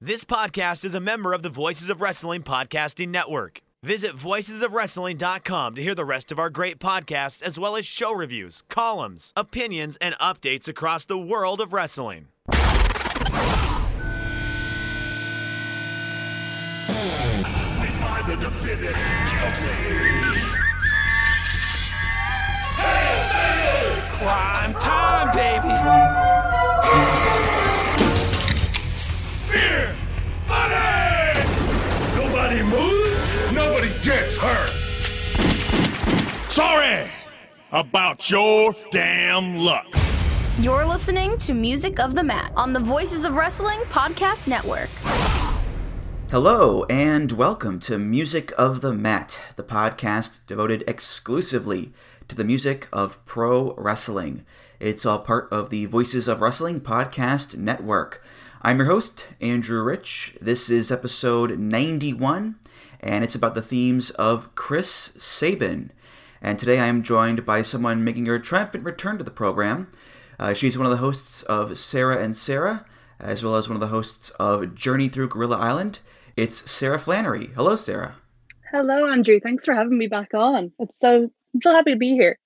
This podcast is a member of the Voices of Wrestling Podcasting Network. Visit voicesofwrestling.com to hear the rest of our great podcasts, as well as show reviews, columns, opinions, and updates across the world of wrestling. We find the defendants guilty. Prime time, baby. Sorry about your damn luck. You're listening to Music of the Mat on the Voices of Wrestling Podcast Network. Hello, and welcome to Music of the Mat, the podcast devoted exclusively to the music of pro wrestling. It's all part of the Voices of Wrestling Podcast Network. I'm your host, Andrew Rich. This is episode 91, and it's about the themes of Chris Sabin. And today I am joined by someone making her triumphant return to the program. Uh, she's one of the hosts of Sarah and Sarah, as well as one of the hosts of Journey Through Gorilla Island. It's Sarah Flannery. Hello, Sarah. Hello, Andrew. Thanks for having me back on. It's so I'm so happy to be here.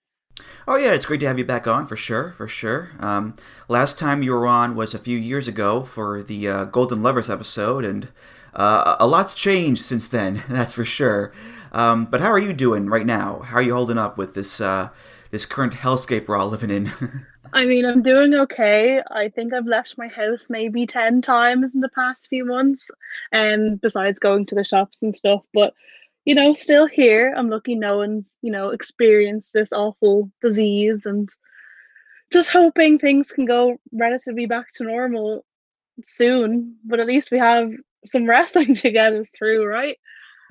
Oh yeah, it's great to have you back on for sure, for sure. Um, last time you were on was a few years ago for the uh, Golden Lovers episode, and uh, a lot's changed since then. That's for sure. Um, but how are you doing right now? How are you holding up with this uh, this current hellscape we're all living in? I mean, I'm doing okay. I think I've left my house maybe 10 times in the past few months, and um, besides going to the shops and stuff. But, you know, still here. I'm lucky no one's, you know, experienced this awful disease and just hoping things can go relatively back to normal soon. But at least we have some wrestling to get us through, right?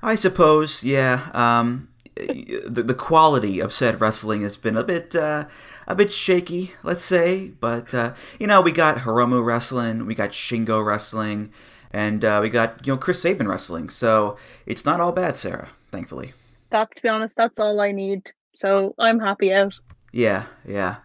I suppose, yeah. Um, the, the quality of said wrestling has been a bit uh, a bit shaky, let's say. But uh, you know, we got Hiromu wrestling, we got Shingo wrestling, and uh, we got you know Chris Sabin wrestling. So it's not all bad, Sarah. Thankfully. That, to be honest, that's all I need. So I'm happy out. Yeah, yeah.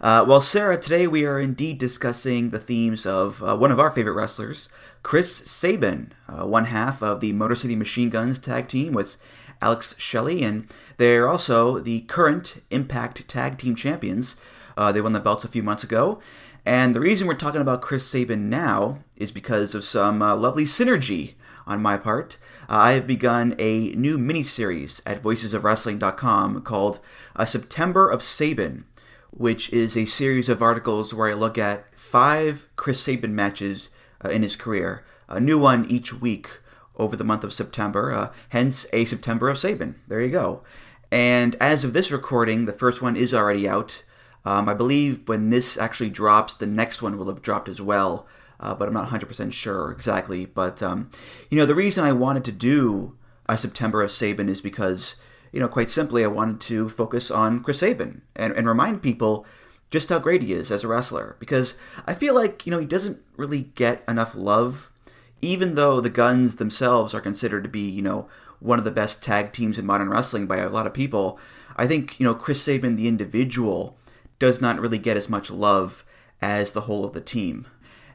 Uh, well, Sarah, today we are indeed discussing the themes of uh, one of our favorite wrestlers, Chris Sabin, uh, one half of the Motor City Machine Guns tag team with Alex Shelley, and they're also the current Impact Tag Team Champions. Uh, they won the belts a few months ago. And the reason we're talking about Chris Sabin now is because of some uh, lovely synergy on my part. Uh, I have begun a new mini series at voicesofwrestling.com called A September of Sabin, which is a series of articles where I look at five Chris Sabin matches uh, in his career, a new one each week over the month of September, uh, hence a September of Sabin. There you go. And as of this recording, the first one is already out. Um, I believe when this actually drops, the next one will have dropped as well, uh, but I'm not 100% sure exactly. But, um, you know, the reason I wanted to do a September of Sabin is because, you know, quite simply, I wanted to focus on Chris Sabin and, and remind people just how great he is as a wrestler. Because I feel like, you know, he doesn't really get enough love even though the Guns themselves are considered to be, you know, one of the best tag teams in modern wrestling by a lot of people, I think, you know, Chris Sabin, the individual, does not really get as much love as the whole of the team.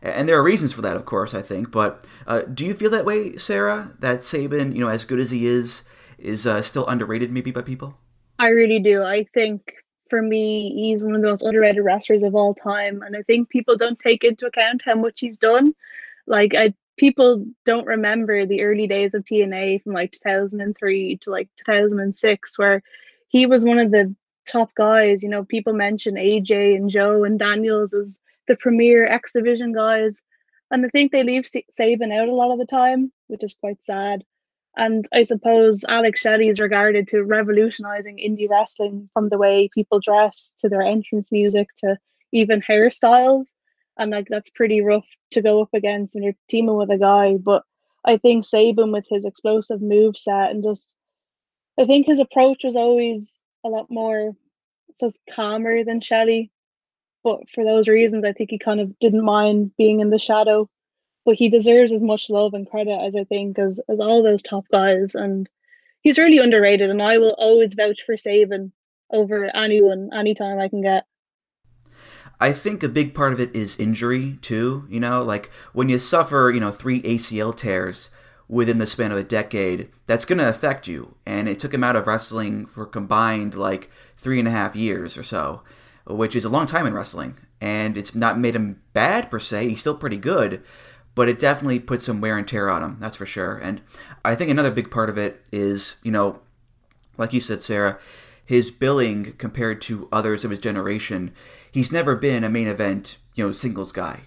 And there are reasons for that, of course, I think. But uh, do you feel that way, Sarah? That Sabin, you know, as good as he is, is uh, still underrated maybe by people? I really do. I think for me, he's one of the most underrated wrestlers of all time. And I think people don't take into account how much he's done. Like, I people don't remember the early days of TNA from like 2003 to like 2006, where he was one of the top guys. You know, people mention AJ and Joe and Daniels as the premier X Division guys. And I think they leave Sabin out a lot of the time, which is quite sad. And I suppose Alex Shelley is regarded to revolutionizing indie wrestling from the way people dress to their entrance music to even hairstyles and like that's pretty rough to go up against when you're teaming with a guy. But I think Sabin with his explosive move set and just I think his approach was always a lot more so calmer than Shelley. But for those reasons I think he kind of didn't mind being in the shadow. But he deserves as much love and credit as I think as as all those top guys and he's really underrated and I will always vouch for Sabin over anyone anytime I can get. I think a big part of it is injury too. You know, like when you suffer, you know, three ACL tears within the span of a decade, that's going to affect you. And it took him out of wrestling for combined like three and a half years or so, which is a long time in wrestling. And it's not made him bad per se. He's still pretty good, but it definitely put some wear and tear on him. That's for sure. And I think another big part of it is, you know, like you said, Sarah, his billing compared to others of his generation he's never been a main event, you know, singles guy.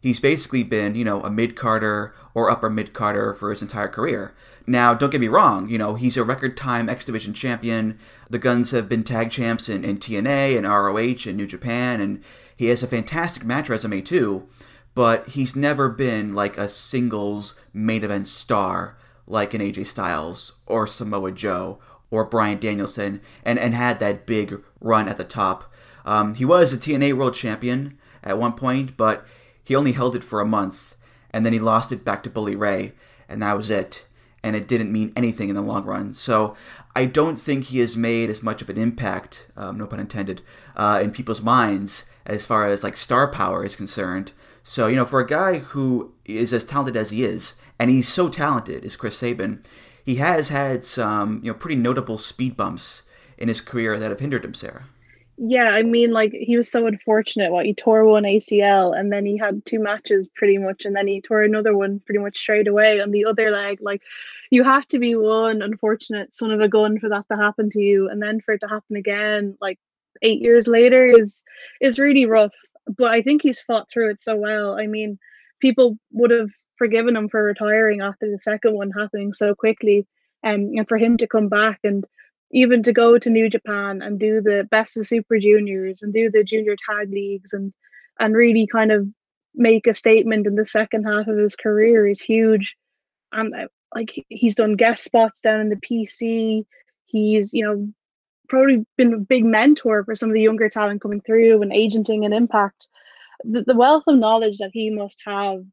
He's basically been, you know, a mid carder or upper mid carder for his entire career. Now, don't get me wrong, you know, he's a record time X Division champion. The Guns have been tag champs in, in TNA and ROH and New Japan, and he has a fantastic match resume too, but he's never been like a singles main event star like an AJ Styles or Samoa Joe or Bryan Danielson and, and had that big run at the top um, he was a TNA World Champion at one point, but he only held it for a month, and then he lost it back to Bully Ray, and that was it. And it didn't mean anything in the long run. So I don't think he has made as much of an impact, um, no pun intended, uh, in people's minds as far as like star power is concerned. So you know, for a guy who is as talented as he is, and he's so talented as Chris Sabin, he has had some you know pretty notable speed bumps in his career that have hindered him, Sarah yeah, I mean, like he was so unfortunate. What he tore one ACL, and then he had two matches pretty much, and then he tore another one pretty much straight away on the other leg. Like, you have to be one unfortunate son of a gun for that to happen to you, and then for it to happen again, like eight years later, is is really rough. But I think he's fought through it so well. I mean, people would have forgiven him for retiring after the second one happening so quickly, um, and for him to come back and even to go to New Japan and do the best of Super Juniors and do the junior tag leagues and and really kind of make a statement in the second half of his career is huge. And uh, like he's done guest spots down in the PC. He's you know probably been a big mentor for some of the younger talent coming through and agenting and impact. The, the wealth of knowledge that he must have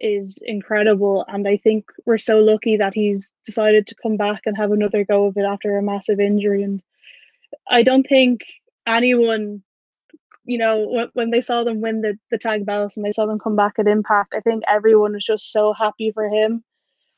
is incredible. And I think we're so lucky that he's decided to come back and have another go of it after a massive injury. And I don't think anyone, you know, when, when they saw them win the, the tag belts and they saw them come back at Impact, I think everyone was just so happy for him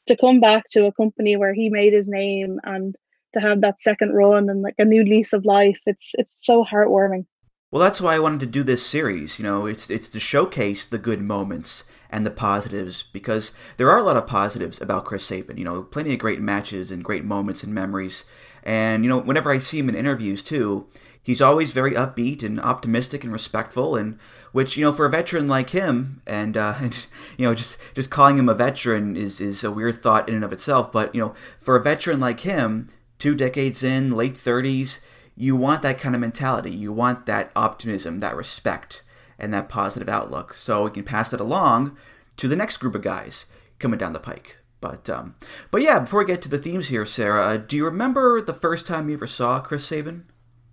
to come back to a company where he made his name and to have that second run and like a new lease of life. It's it's so heartwarming. Well, that's why I wanted to do this series. You know, it's it's to showcase the good moments and the positives because there are a lot of positives about Chris Sabin. You know, plenty of great matches and great moments and memories. And you know, whenever I see him in interviews too, he's always very upbeat and optimistic and respectful. And which you know, for a veteran like him, and, uh, and you know, just just calling him a veteran is is a weird thought in and of itself. But you know, for a veteran like him, two decades in, late thirties. You want that kind of mentality. You want that optimism, that respect and that positive outlook. So we can pass that along to the next group of guys coming down the pike. But um, but yeah, before we get to the themes here, Sarah, do you remember the first time you ever saw Chris Sabin?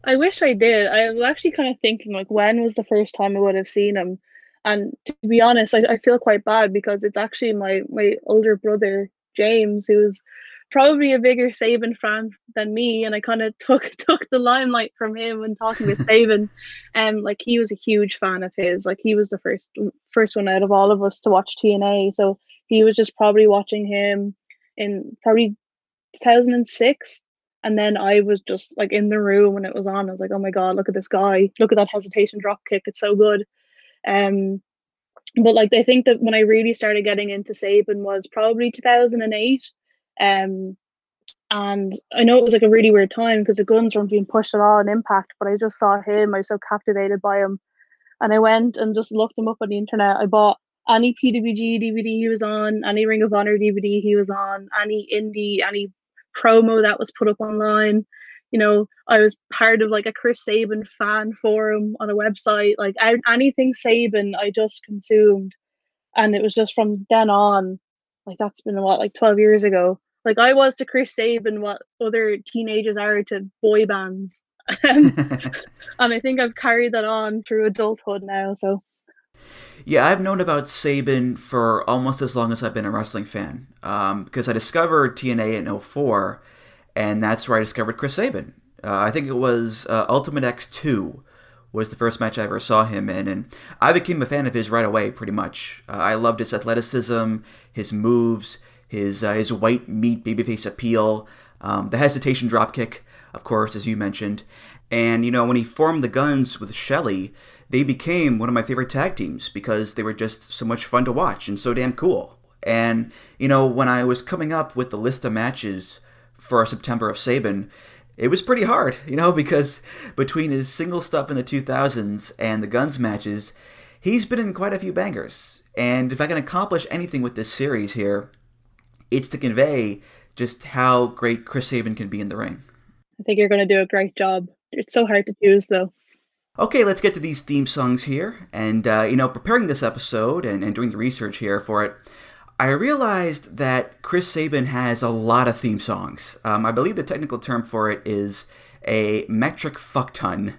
I wish I did. I was actually kind of thinking like when was the first time I would have seen him, and to be honest, I, I feel quite bad because it's actually my my older brother James who's probably a bigger Sabin fan than me, and I kind of took took the limelight from him when talking with Sabin. And um, like he was a huge fan of his. Like he was the first first one out of all of us to watch TNA, so he was just probably watching him in probably 2006. And then I was just like in the room when it was on. I was like, "Oh my god, look at this guy! Look at that hesitation drop kick! It's so good." Um, but like I think that when I really started getting into Sabin was probably 2008 um, and I know it was like a really weird time because the guns weren't being pushed at all in Impact, but I just saw him. I was so captivated by him. And I went and just looked him up on the internet. I bought any PWG DVD he was on, any Ring of Honor DVD he was on, any indie, any promo that was put up online. You know, I was part of like a Chris Sabin fan forum on a website. Like anything Sabin, I just consumed. And it was just from then on, like that's been what, like 12 years ago like I was to Chris Sabin what other teenagers are to boy bands. and I think I've carried that on through adulthood now. So yeah, I've known about Sabin for almost as long as I've been a wrestling fan. Um, because I discovered TNA in 04, and that's where I discovered Chris Sabin. Uh, I think it was uh, Ultimate X2 was the first match I ever saw him in, and I became a fan of his right away. Pretty much, uh, I loved his athleticism, his moves, his uh, his white meat babyface appeal, um, the hesitation dropkick, of course, as you mentioned, and you know when he formed the Guns with Shelley, they became one of my favorite tag teams because they were just so much fun to watch and so damn cool. And you know when I was coming up with the list of matches for September of Sabin, it was pretty hard, you know, because between his single stuff in the 2000s and the Guns matches, he's been in quite a few bangers. And if I can accomplish anything with this series here, it's to convey just how great Chris Sabin can be in the ring. I think you're going to do a great job. It's so hard to choose, though. Okay, let's get to these theme songs here. And, uh, you know, preparing this episode and, and doing the research here for it, I realized that Chris Sabin has a lot of theme songs. Um, I believe the technical term for it is a metric fuckton.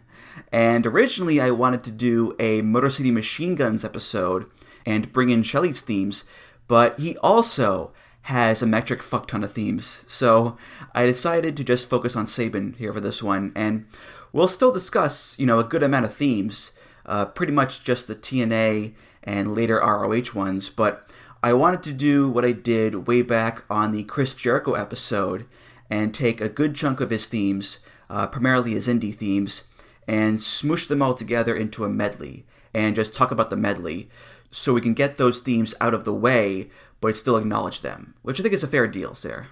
And originally, I wanted to do a Motor City Machine Guns episode and bring in Shelley's themes, but he also has a metric fuck ton of themes. So I decided to just focus on Sabin here for this one, and we'll still discuss, you know, a good amount of themes, uh, pretty much just the TNA and later ROH ones, but I wanted to do what I did way back on the Chris Jericho episode and take a good chunk of his themes, uh, primarily his indie themes, and smoosh them all together into a medley and just talk about the medley so we can get those themes out of the way but still acknowledge them, which I think is a fair deal, Sarah.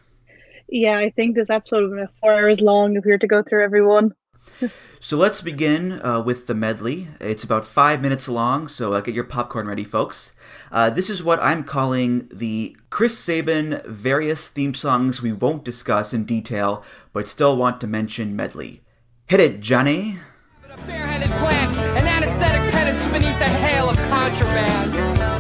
Yeah, I think this episode would be four hours long if we were to go through everyone. so let's begin uh, with the medley. It's about five minutes long, so uh, get your popcorn ready, folks. Uh, this is what I'm calling the Chris Sabin various theme songs we won't discuss in detail, but still want to mention medley. Hit it, Johnny! A bareheaded plant, an anesthetic penance beneath the hail of contraband.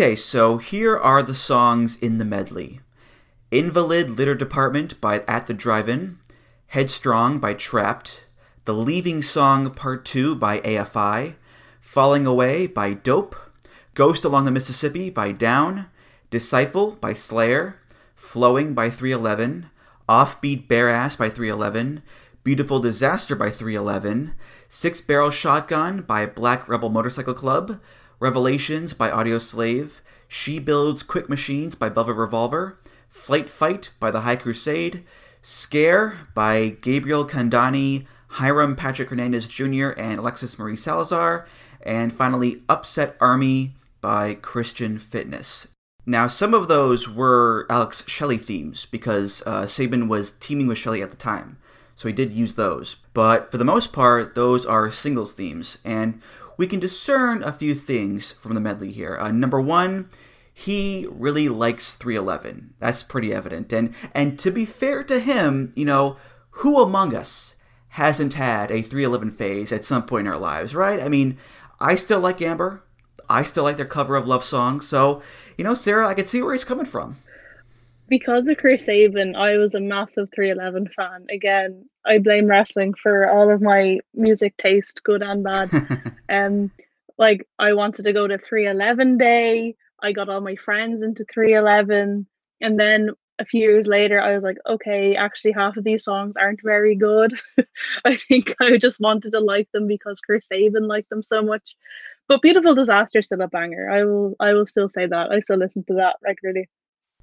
Okay, so here are the songs in the medley. Invalid Litter Department by At the Drive In, Headstrong by Trapt, The Leaving Song Part 2 by AFI, Falling Away by Dope, Ghost Along the Mississippi by Down, Disciple by Slayer, Flowing by 311, Offbeat Bare Ass by 311, Beautiful Disaster by 311, Six Barrel Shotgun by Black Rebel Motorcycle Club, Revelations by Audioslave, She Builds Quick Machines by Velvet Revolver, Flight Fight by The High Crusade, Scare by Gabriel Kandani, Hiram Patrick Hernandez Jr., and Alexis Marie Salazar, and finally Upset Army by Christian Fitness. Now, some of those were Alex Shelley themes because uh, Sabin was teaming with Shelley at the time, so he did use those. But for the most part, those are singles themes, and we can discern a few things from the medley here. Uh, number one, he really likes 311. That's pretty evident. And and to be fair to him, you know, who among us hasn't had a 311 phase at some point in our lives, right? I mean, I still like Amber. I still like their cover of Love Song. So, you know, Sarah, I can see where he's coming from. Because of Chris Sabin, I was a massive 311 fan. Again, I blame wrestling for all of my music taste, good and bad. um, like I wanted to go to 311 day. I got all my friends into 311, and then a few years later, I was like, okay, actually, half of these songs aren't very good. I think I just wanted to like them because Chris Sabin liked them so much. But Beautiful Disaster still a banger. I will I will still say that. I still listen to that regularly.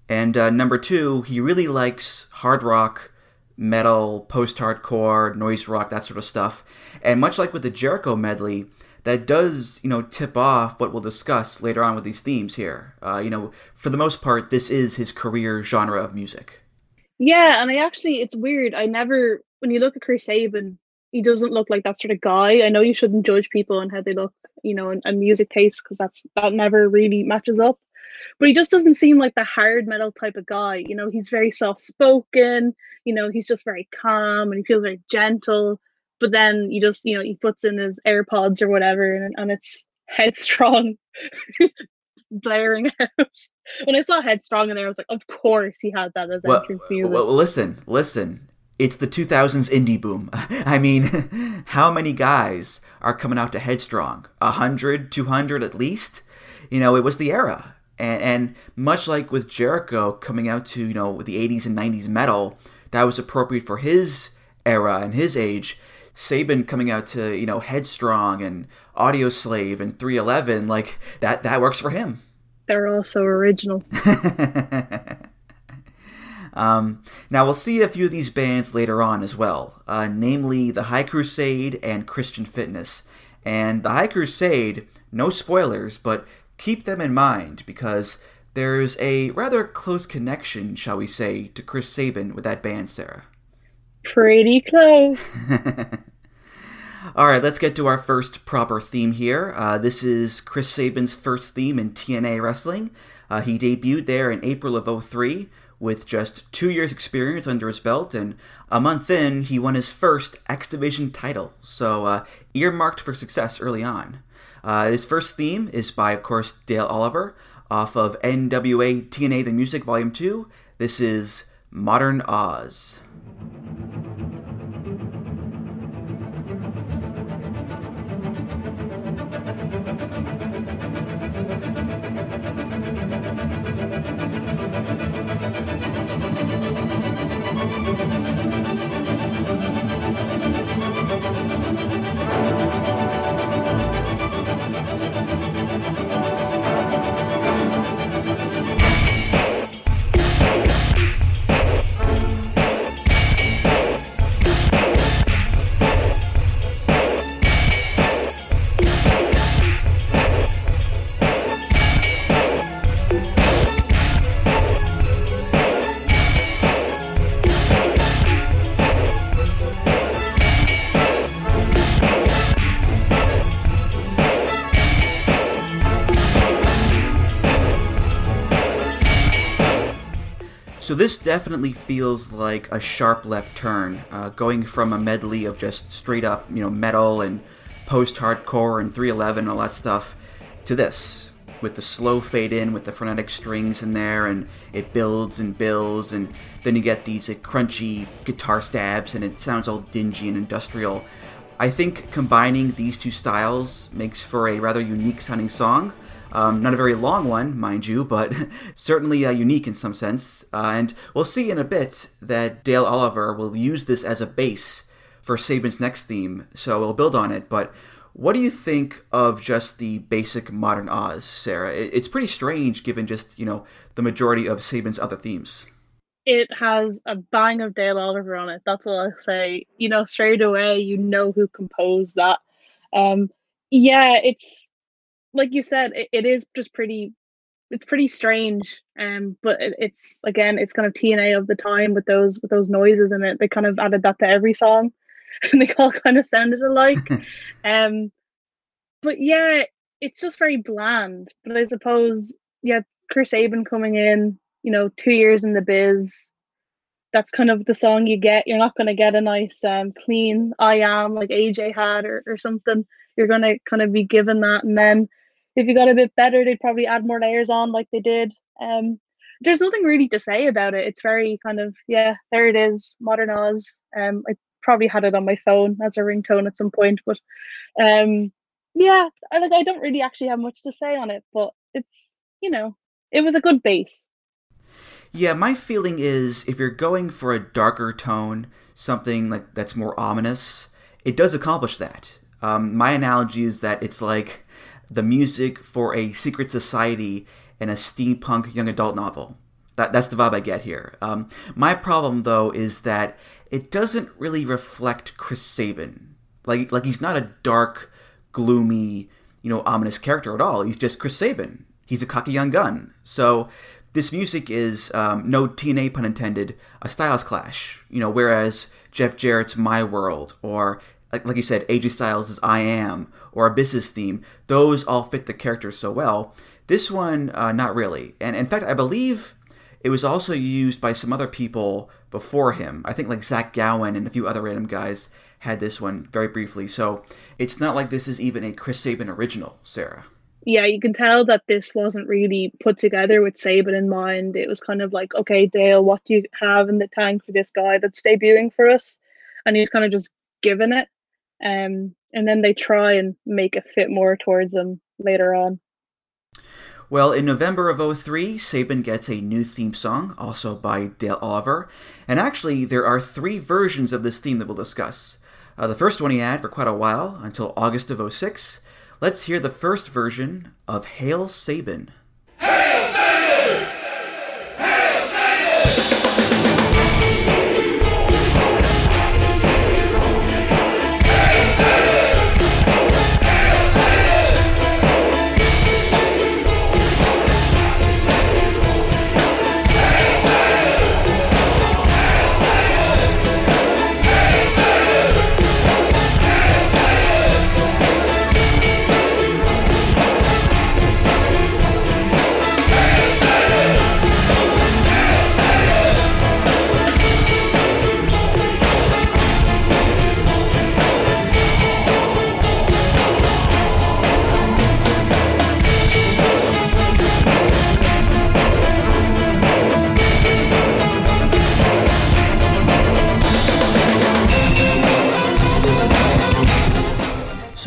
And uh, number two, he really likes hard rock, metal, post hardcore, noise rock, that sort of stuff. And much like with the Jericho medley, that does, you know, tip off what we'll discuss later on with these themes here. Uh, you know, for the most part, this is his career genre of music. Yeah, and I actually, it's weird. I never, when you look at Chris Sabin, he doesn't look like that sort of guy. I know you shouldn't judge people on how they look, you know, and, and music taste because that's that never really matches up. But he just doesn't seem like the hard metal type of guy. You know, he's very soft spoken. You know, he's just very calm and he feels very gentle. But then you just, you know, he puts in his AirPods or whatever, and, and it's headstrong, blaring out. When I saw headstrong in there, I was like, of course he had that as well, entrance music. Well, listen, listen it's the 2000s indie boom. I mean, how many guys are coming out to Headstrong? 100, 200 at least? You know, it was the era. And, and much like with Jericho coming out to, you know, the 80s and 90s metal, that was appropriate for his era and his age. Sabin coming out to, you know, Headstrong and Audioslave and 311, like that that works for him. They're also original. Um, now, we'll see a few of these bands later on as well, uh, namely the High Crusade and Christian Fitness. And the High Crusade, no spoilers, but keep them in mind because there's a rather close connection, shall we say, to Chris Sabin with that band, Sarah. Pretty close. All right, let's get to our first proper theme here. Uh, this is Chris Sabin's first theme in TNA Wrestling. Uh, he debuted there in April of 03 with just two years' experience under his belt, and a month in, he won his first X Division title, so uh, earmarked for success early on. Uh, his first theme is by, of course, Dale Oliver, off of NWA TNA The Music Volume 2. This is Modern Oz. So this definitely feels like a sharp left turn, uh, going from a medley of just straight up, you know, metal and post-hardcore and 311 and all that stuff, to this. with the slow fade in with the frenetic strings in there, and it builds and builds, and then you get these crunchy guitar stabs, and it sounds all dingy and industrial. I think combining these two styles makes for a rather unique sounding song. Um, not a very long one, mind you, but certainly uh, unique in some sense. Uh, and we'll see in a bit that Dale Oliver will use this as a base for Sabin's next theme, so we'll build on it. But what do you think of just the basic modern Oz, Sarah? It's pretty strange given just, you know, the majority of Sabin's other themes. It has a bang of Dale Oliver on it. That's what I'll say. You know, straight away, you know who composed that. Um, yeah, it's like you said, it, it is just pretty it's pretty strange um but it, it's again it's kind of tna of the time with those with those noises in it. They kind of added that to every song and they all kind of sounded alike. Um but yeah it's just very bland but i suppose yeah chris Sabin coming in you know two years in the biz that's kind of the song you get. You're not going to get a nice um clean i am like aj had or, or something. You're going to kind of be given that and then if you got a bit better, they'd probably add more layers on like they did. Um, there's nothing really to say about it. It's very kind of yeah, there it is, modern Oz. Um, I probably had it on my phone as a ringtone at some point, but um, yeah, I like I don't really actually have much to say on it, but it's you know, it was a good base. Yeah, my feeling is if you're going for a darker tone, something like that's more ominous, it does accomplish that. Um, my analogy is that it's like the music for a secret society and a steampunk young adult novel. That, that's the vibe I get here. Um, my problem, though, is that it doesn't really reflect Chris Sabin. Like, like he's not a dark, gloomy, you know, ominous character at all. He's just Chris Sabin. He's a cocky young gun. So this music is, um, no TNA pun intended, a styles clash. You know, whereas Jeff Jarrett's My World or like, like you said, AJ Styles' I Am or Abyss's theme, those all fit the character so well. This one, uh, not really. And in fact, I believe it was also used by some other people before him. I think like Zach Gowen and a few other random guys had this one very briefly. So it's not like this is even a Chris Sabin original, Sarah. Yeah, you can tell that this wasn't really put together with Sabin in mind. It was kind of like, okay, Dale, what do you have in the tank for this guy that's debuting for us? And he's kind of just given it um, and then they try and make it fit more towards them later on. Well, in November of 03, Sabin gets a new theme song, also by Dale Oliver. And actually, there are three versions of this theme that we'll discuss. Uh, the first one he had for quite a while, until August of 06. Let's hear the first version of Hail Sabin. Hail Sabin!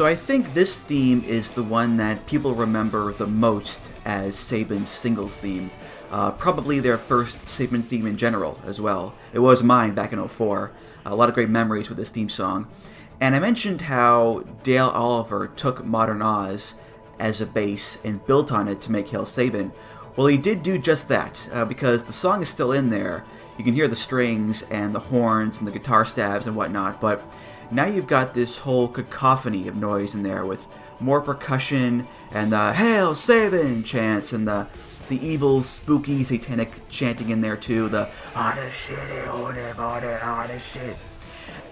So I think this theme is the one that people remember the most as Sabin's singles theme. Uh, probably their first Sabin theme in general as well. It was mine back in 04. A lot of great memories with this theme song. And I mentioned how Dale Oliver took Modern Oz as a base and built on it to make Hail Sabin. Well, he did do just that, uh, because the song is still in there. You can hear the strings and the horns and the guitar stabs and whatnot, but now you've got this whole cacophony of noise in there with more percussion and the Hail Sabin chants and the the evil, spooky, satanic chanting in there too. The shit, shit.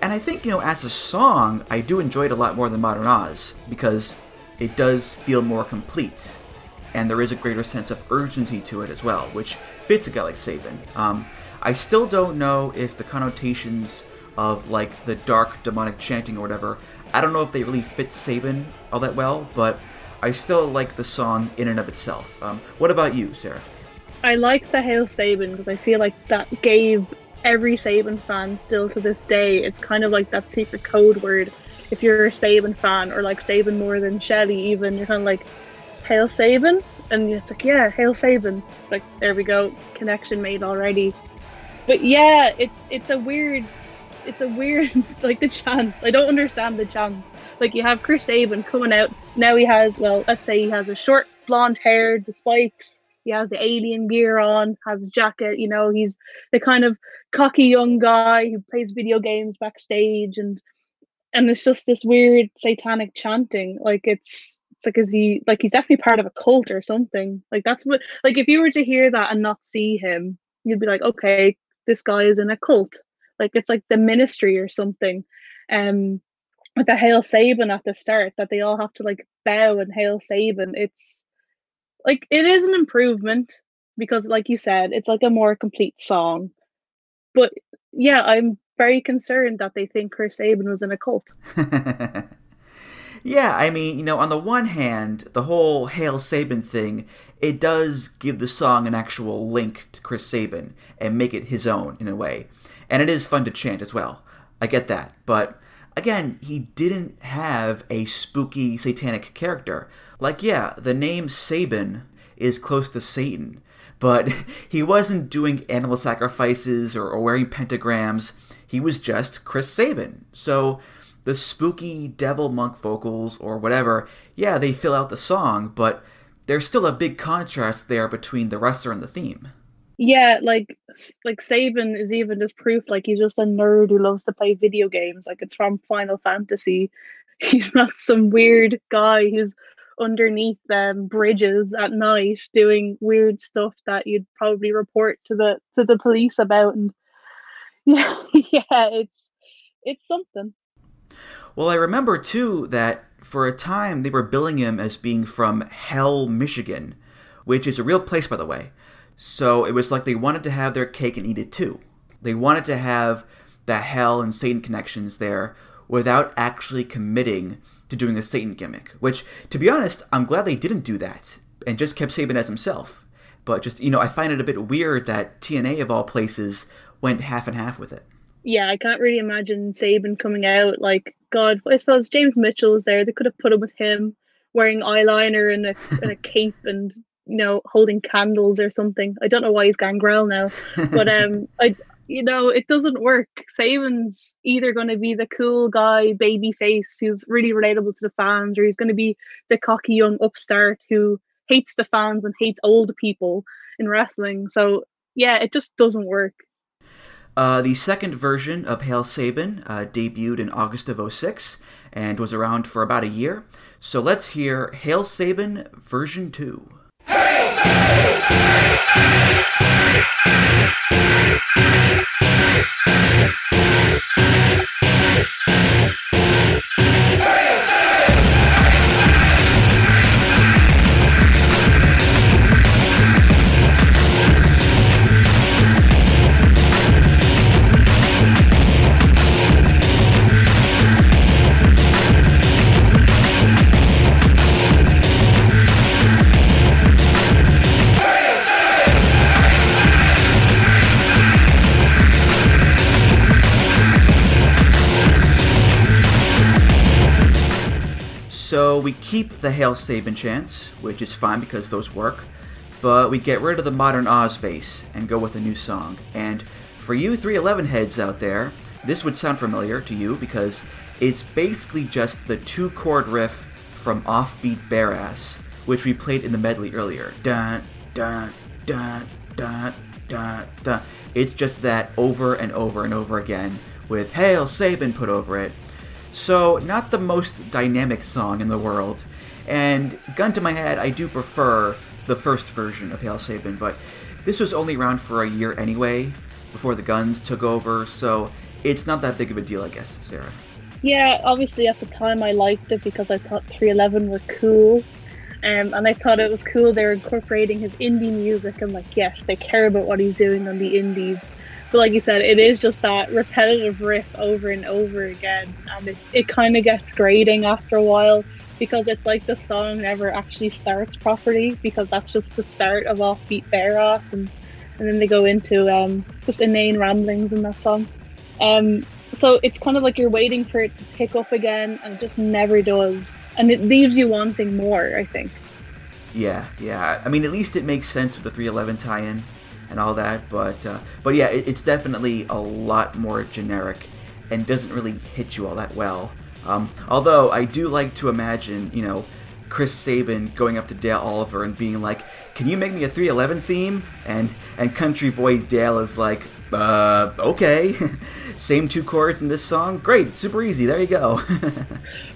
And I think you know, as a song, I do enjoy it a lot more than Modern Oz because it does feel more complete, and there is a greater sense of urgency to it as well, which fits a guy like Sabin. Um, I still don't know if the connotations of like the dark demonic chanting or whatever. I don't know if they really fit Sabin all that well, but I still like the song in and of itself. Um, what about you, Sarah? I like the Hail Sabin because I feel like that gave every Sabin fan still to this day. It's kind of like that secret code word. If you're a Sabin fan or like Sabin more than Shelley, even you're kind of like Hail Sabin, and it's like yeah, Hail Sabin. It's like there we go, connection made already. But yeah, it it's a weird, it's a weird like the chance. I don't understand the chance. Like you have Chris Sabin coming out now. He has well, let's say he has a short blonde hair, the spikes. He has the alien gear on, has a jacket. You know, he's the kind of cocky young guy who plays video games backstage, and and it's just this weird satanic chanting. Like it's it's like is he like he's definitely part of a cult or something. Like that's what like if you were to hear that and not see him, you'd be like, okay, this guy is in a cult. Like it's like the ministry or something. Um with the Hail Sabin at the start that they all have to like bow and Hail Sabin. It's like it is an improvement because like you said, it's like a more complete song. But yeah, I'm very concerned that they think Chris Sabin was in a cult. yeah, I mean, you know, on the one hand, the whole Hail Sabin thing, it does give the song an actual link to Chris Sabin and make it his own in a way. And it is fun to chant as well. I get that. But again, he didn't have a spooky satanic character. Like, yeah, the name Sabin is close to Satan, but he wasn't doing animal sacrifices or, or wearing pentagrams. He was just Chris Sabin. So the spooky devil monk vocals or whatever, yeah, they fill out the song, but there's still a big contrast there between the wrestler and the theme. Yeah, like like Sabin is even just proof like he's just a nerd who loves to play video games. Like it's from Final Fantasy. He's not some weird guy who's underneath them bridges at night doing weird stuff that you'd probably report to the to the police about and yeah yeah it's it's something well, I remember too that for a time they were billing him as being from Hell, Michigan, which is a real place, by the way. So it was like they wanted to have their cake and eat it too. They wanted to have the Hell and Satan connections there without actually committing to doing a Satan gimmick. Which, to be honest, I'm glad they didn't do that and just kept Sabin as himself. But just, you know, I find it a bit weird that TNA, of all places, went half and half with it yeah, I can't really imagine Sabin coming out like God. I suppose James Mitchell was there. They could have put him with him wearing eyeliner and a, and a cape and you know holding candles or something. I don't know why he's Gangrel now, but um, I you know it doesn't work. Sabin's either going to be the cool guy, baby face who's really relatable to the fans, or he's going to be the cocky young upstart who hates the fans and hates old people in wrestling. So yeah, it just doesn't work. Uh, the second version of Hail Sabin uh, debuted in August of 06 and was around for about a year. So let's hear Hail Sabin version 2. Hail So we keep the Hail Sabin chants, which is fine because those work, but we get rid of the modern Oz bass and go with a new song. And for you 311 heads out there, this would sound familiar to you because it's basically just the two chord riff from Offbeat Bare Ass, which we played in the medley earlier. Dun, dun, dun, dun, dun, dun. It's just that over and over and over again with Hail Sabin put over it. So, not the most dynamic song in the world. And gun to my head, I do prefer the first version of Hail Sabin, but this was only around for a year anyway, before the guns took over, so it's not that big of a deal, I guess, Sarah. Yeah, obviously at the time I liked it because I thought 311 were cool. Um, and I thought it was cool they were incorporating his indie music and like yes, they care about what he's doing on the indies. But like you said, it is just that repetitive riff over and over again, and it, it kind of gets grating after a while. because it's like the song never actually starts properly because that's just the start of offbeat Bare Ass and and then they go into um, just inane ramblings in that song. Um, so it's kind of like you're waiting for it to pick up again and it just never does and it leaves you wanting more i think yeah yeah i mean at least it makes sense with the 311 tie-in and all that but uh, but yeah it, it's definitely a lot more generic and doesn't really hit you all that well. Um, although i do like to imagine you know chris sabin going up to dale oliver and being like can you make me a 311 theme? And and country boy dale is like uh okay. Same two chords in this song? Great super easy there you go.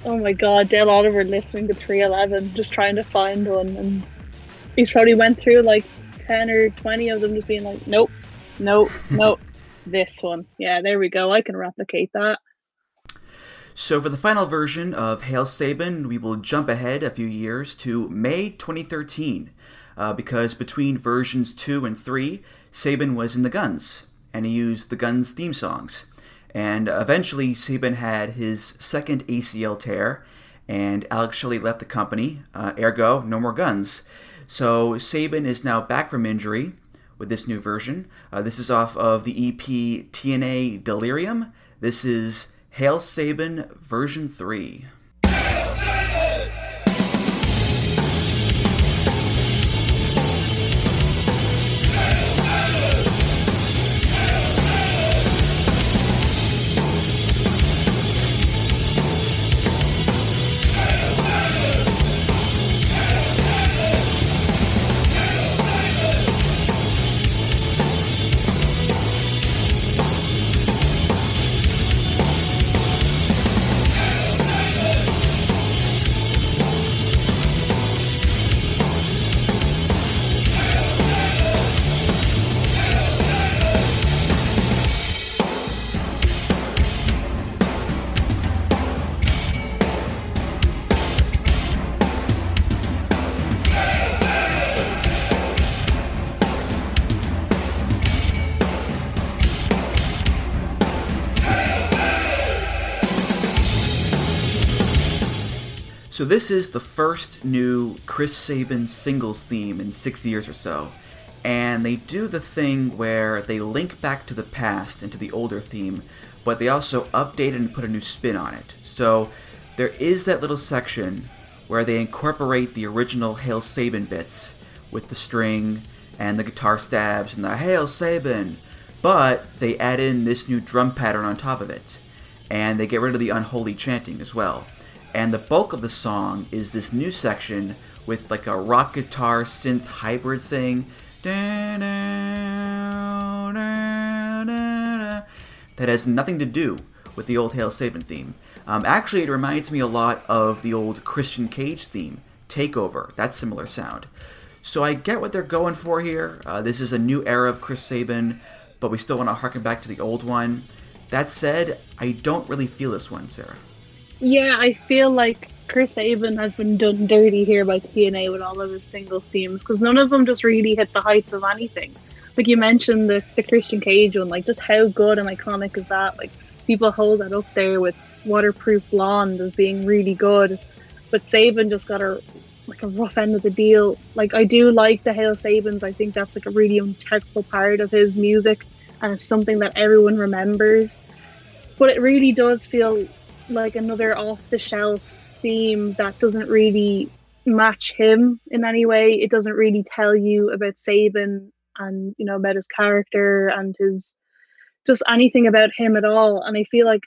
Oh my god dale oliver listening to 311 just trying to find one and he's probably went through like 10 or 20 of them just being like nope nope nope this one yeah there we go i can replicate that so for the final version of hail sabin we will jump ahead a few years to may 2013 uh, because between versions 2 and 3 sabin was in the guns and he used the Guns theme songs. And eventually, Sabin had his second ACL tear, and Alex Shelley left the company. Uh, ergo, no more Guns. So Sabin is now back from injury with this new version. Uh, this is off of the EP TNA Delirium. This is Hail Sabin version 3. So this is the first new Chris Sabin singles theme in six years or so. And they do the thing where they link back to the past and to the older theme, but they also update it and put a new spin on it. So there is that little section where they incorporate the original Hail Sabin bits with the string and the guitar stabs and the Hail Sabin, but they add in this new drum pattern on top of it. And they get rid of the unholy chanting as well and the bulk of the song is this new section with like a rock guitar synth hybrid thing that has nothing to do with the old Hail Sabin theme. Um, actually, it reminds me a lot of the old Christian Cage theme, Takeover, that similar sound. So I get what they're going for here. Uh, this is a new era of Chris Sabin, but we still want to harken back to the old one. That said, I don't really feel this one, Sarah. Yeah, I feel like Chris Sabin has been done dirty here by TNA with all of his singles themes because none of them just really hit the heights of anything. Like you mentioned the, the Christian Cage one, like just how good and iconic is that? Like people hold that up there with Waterproof Blonde as being really good, but Sabin just got a like a rough end of the deal. Like I do like the Hail Sabins. I think that's like a really integral part of his music and it's something that everyone remembers. But it really does feel like another off the shelf theme that doesn't really match him in any way. It doesn't really tell you about Sabin and you know about his character and his just anything about him at all. And I feel like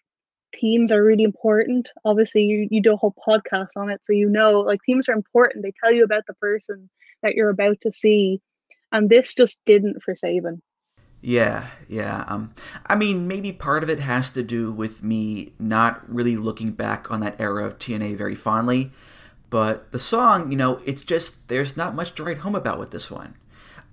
themes are really important. Obviously, you, you do a whole podcast on it, so you know like themes are important. They tell you about the person that you're about to see. And this just didn't for Sabin. Yeah, yeah. Um, I mean, maybe part of it has to do with me not really looking back on that era of TNA very fondly. But the song, you know, it's just, there's not much to write home about with this one.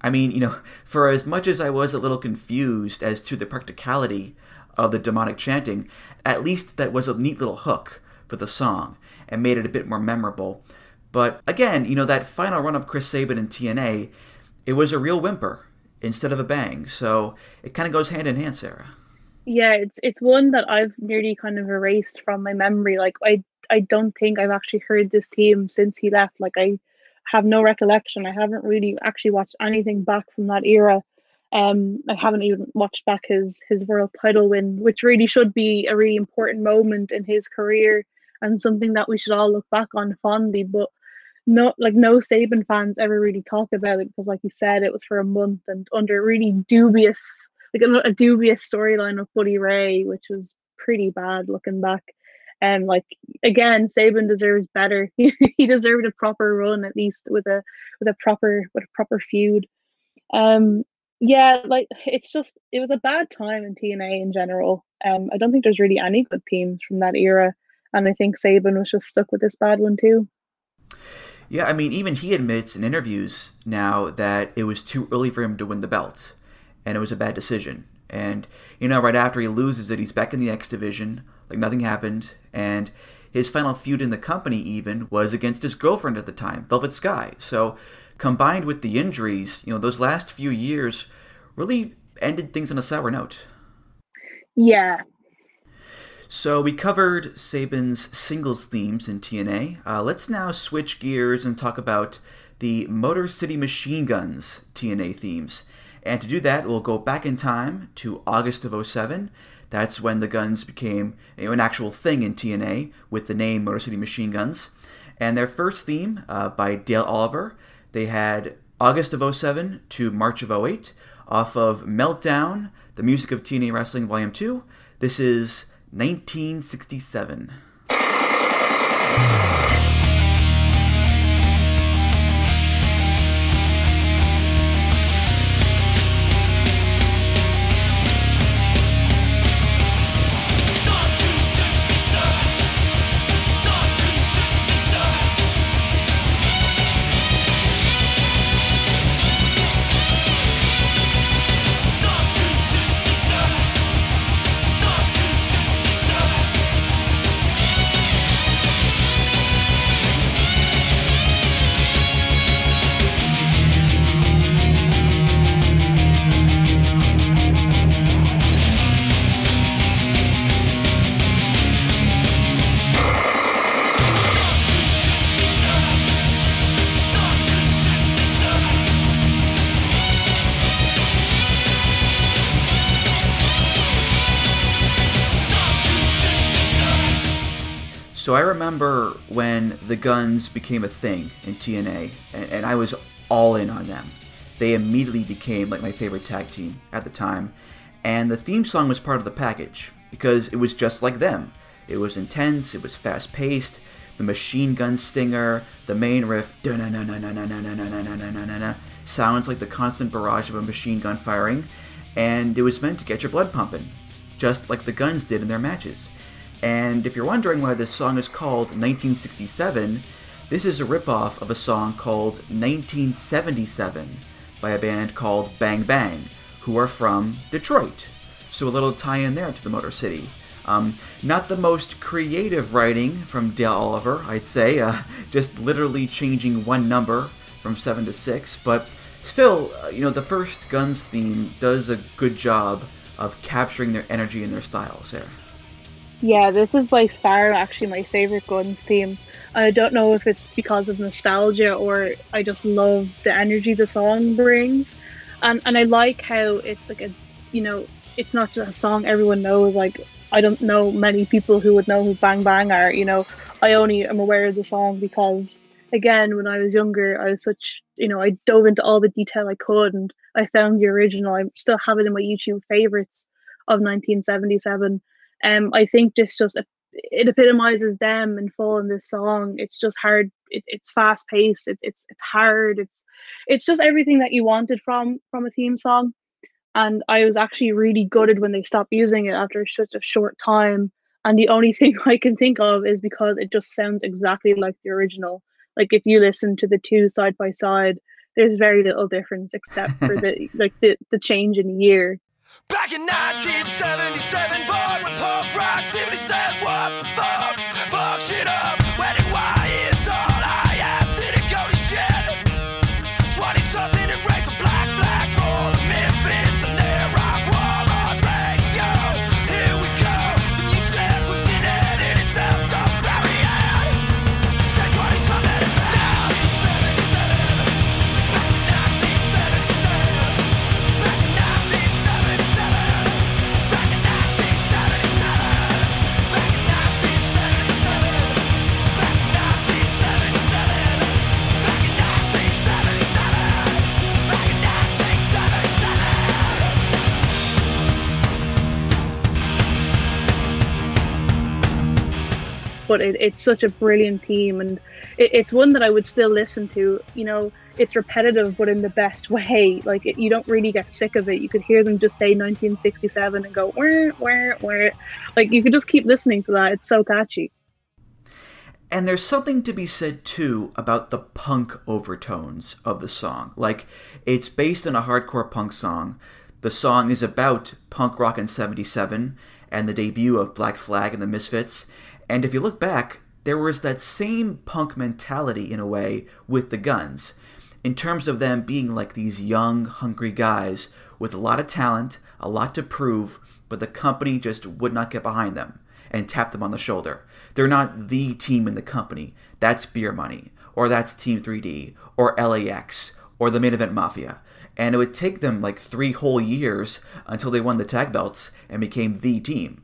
I mean, you know, for as much as I was a little confused as to the practicality of the demonic chanting, at least that was a neat little hook for the song and made it a bit more memorable. But again, you know, that final run of Chris Sabin and TNA, it was a real whimper instead of a bang. So it kind of goes hand in hand, Sarah. Yeah, it's it's one that I've nearly kind of erased from my memory. Like I I don't think I've actually heard this team since he left. Like I have no recollection. I haven't really actually watched anything back from that era. Um, I haven't even watched back his his world title win, which really should be a really important moment in his career and something that we should all look back on fondly. But no, like no Sabin fans ever really talk about it because, like you said, it was for a month and under really dubious, like a, a dubious storyline of Bully Ray, which was pretty bad looking back. And like again, Sabin deserves better. he deserved a proper run at least with a with a proper with a proper feud. Um, yeah, like it's just it was a bad time in TNA in general. Um, I don't think there's really any good teams from that era, and I think Sabin was just stuck with this bad one too. Yeah, I mean, even he admits in interviews now that it was too early for him to win the belt, and it was a bad decision. And you know, right after he loses it, he's back in the X division, like nothing happened, and his final feud in the company even was against his girlfriend at the time, Velvet Sky. So, combined with the injuries, you know, those last few years really ended things on a sour note. Yeah. So we covered Sabin's singles themes in TNA. Uh, let's now switch gears and talk about the Motor City Machine Guns TNA themes. And to do that, we'll go back in time to August of 07. That's when the guns became you know, an actual thing in TNA with the name Motor City Machine Guns. And their first theme uh, by Dale Oliver, they had August of 07 to March of 08 off of Meltdown, The Music of TNA Wrestling Volume 2. This is 1967. So I remember when the guns became a thing in TNA, and, and, I was all in on them. They immediately became like my favorite tag team at the time, and the theme song was part of the package because it was just like them. It was intense, it was fast paced, the machine gun stinger, the main riff, sounds like the constant barrage of a machine gun firing, and it was meant to get your blood pumping, just like the guns did in their matches. And if you're wondering why this song is called 1967, this is a ripoff of a song called 1977 by a band called Bang Bang, who are from Detroit. So a little tie in there to the Motor City. Um, not the most creative writing from Dale Oliver, I'd say, uh, just literally changing one number from 7 to 6, but still, uh, you know, the first Guns theme does a good job of capturing their energy and their styles there. Yeah, this is by far actually my favorite Guns theme. I don't know if it's because of nostalgia or I just love the energy the song brings. And and I like how it's like a you know, it's not just a song everyone knows. Like I don't know many people who would know who Bang Bang are, you know. I only am aware of the song because again, when I was younger, I was such you know, I dove into all the detail I could and I found the original. I still have it in my YouTube favorites of 1977 um, I think this just it epitomizes them and fall in this song. It's just hard. It, it's fast paced. It's it's it's hard. It's it's just everything that you wanted from from a theme song. And I was actually really gutted when they stopped using it after such a short time. And the only thing I can think of is because it just sounds exactly like the original. Like if you listen to the two side by side, there's very little difference except for the like the, the change in year. Back in 1977, born with punk rock, simply said, What the fuck? But it, it's such a brilliant theme, and it, it's one that I would still listen to. You know, it's repetitive, but in the best way. Like it, you don't really get sick of it. You could hear them just say 1967 and go where, where, where. Like you could just keep listening to that. It's so catchy. And there's something to be said too about the punk overtones of the song. Like, it's based on a hardcore punk song. The song is about punk rock in 77 and the debut of Black Flag and the Misfits. And if you look back, there was that same punk mentality in a way with the Guns, in terms of them being like these young, hungry guys with a lot of talent, a lot to prove, but the company just would not get behind them and tap them on the shoulder. They're not the team in the company. That's Beer Money, or that's Team 3D, or LAX, or the Main Event Mafia. And it would take them like three whole years until they won the tag belts and became the team.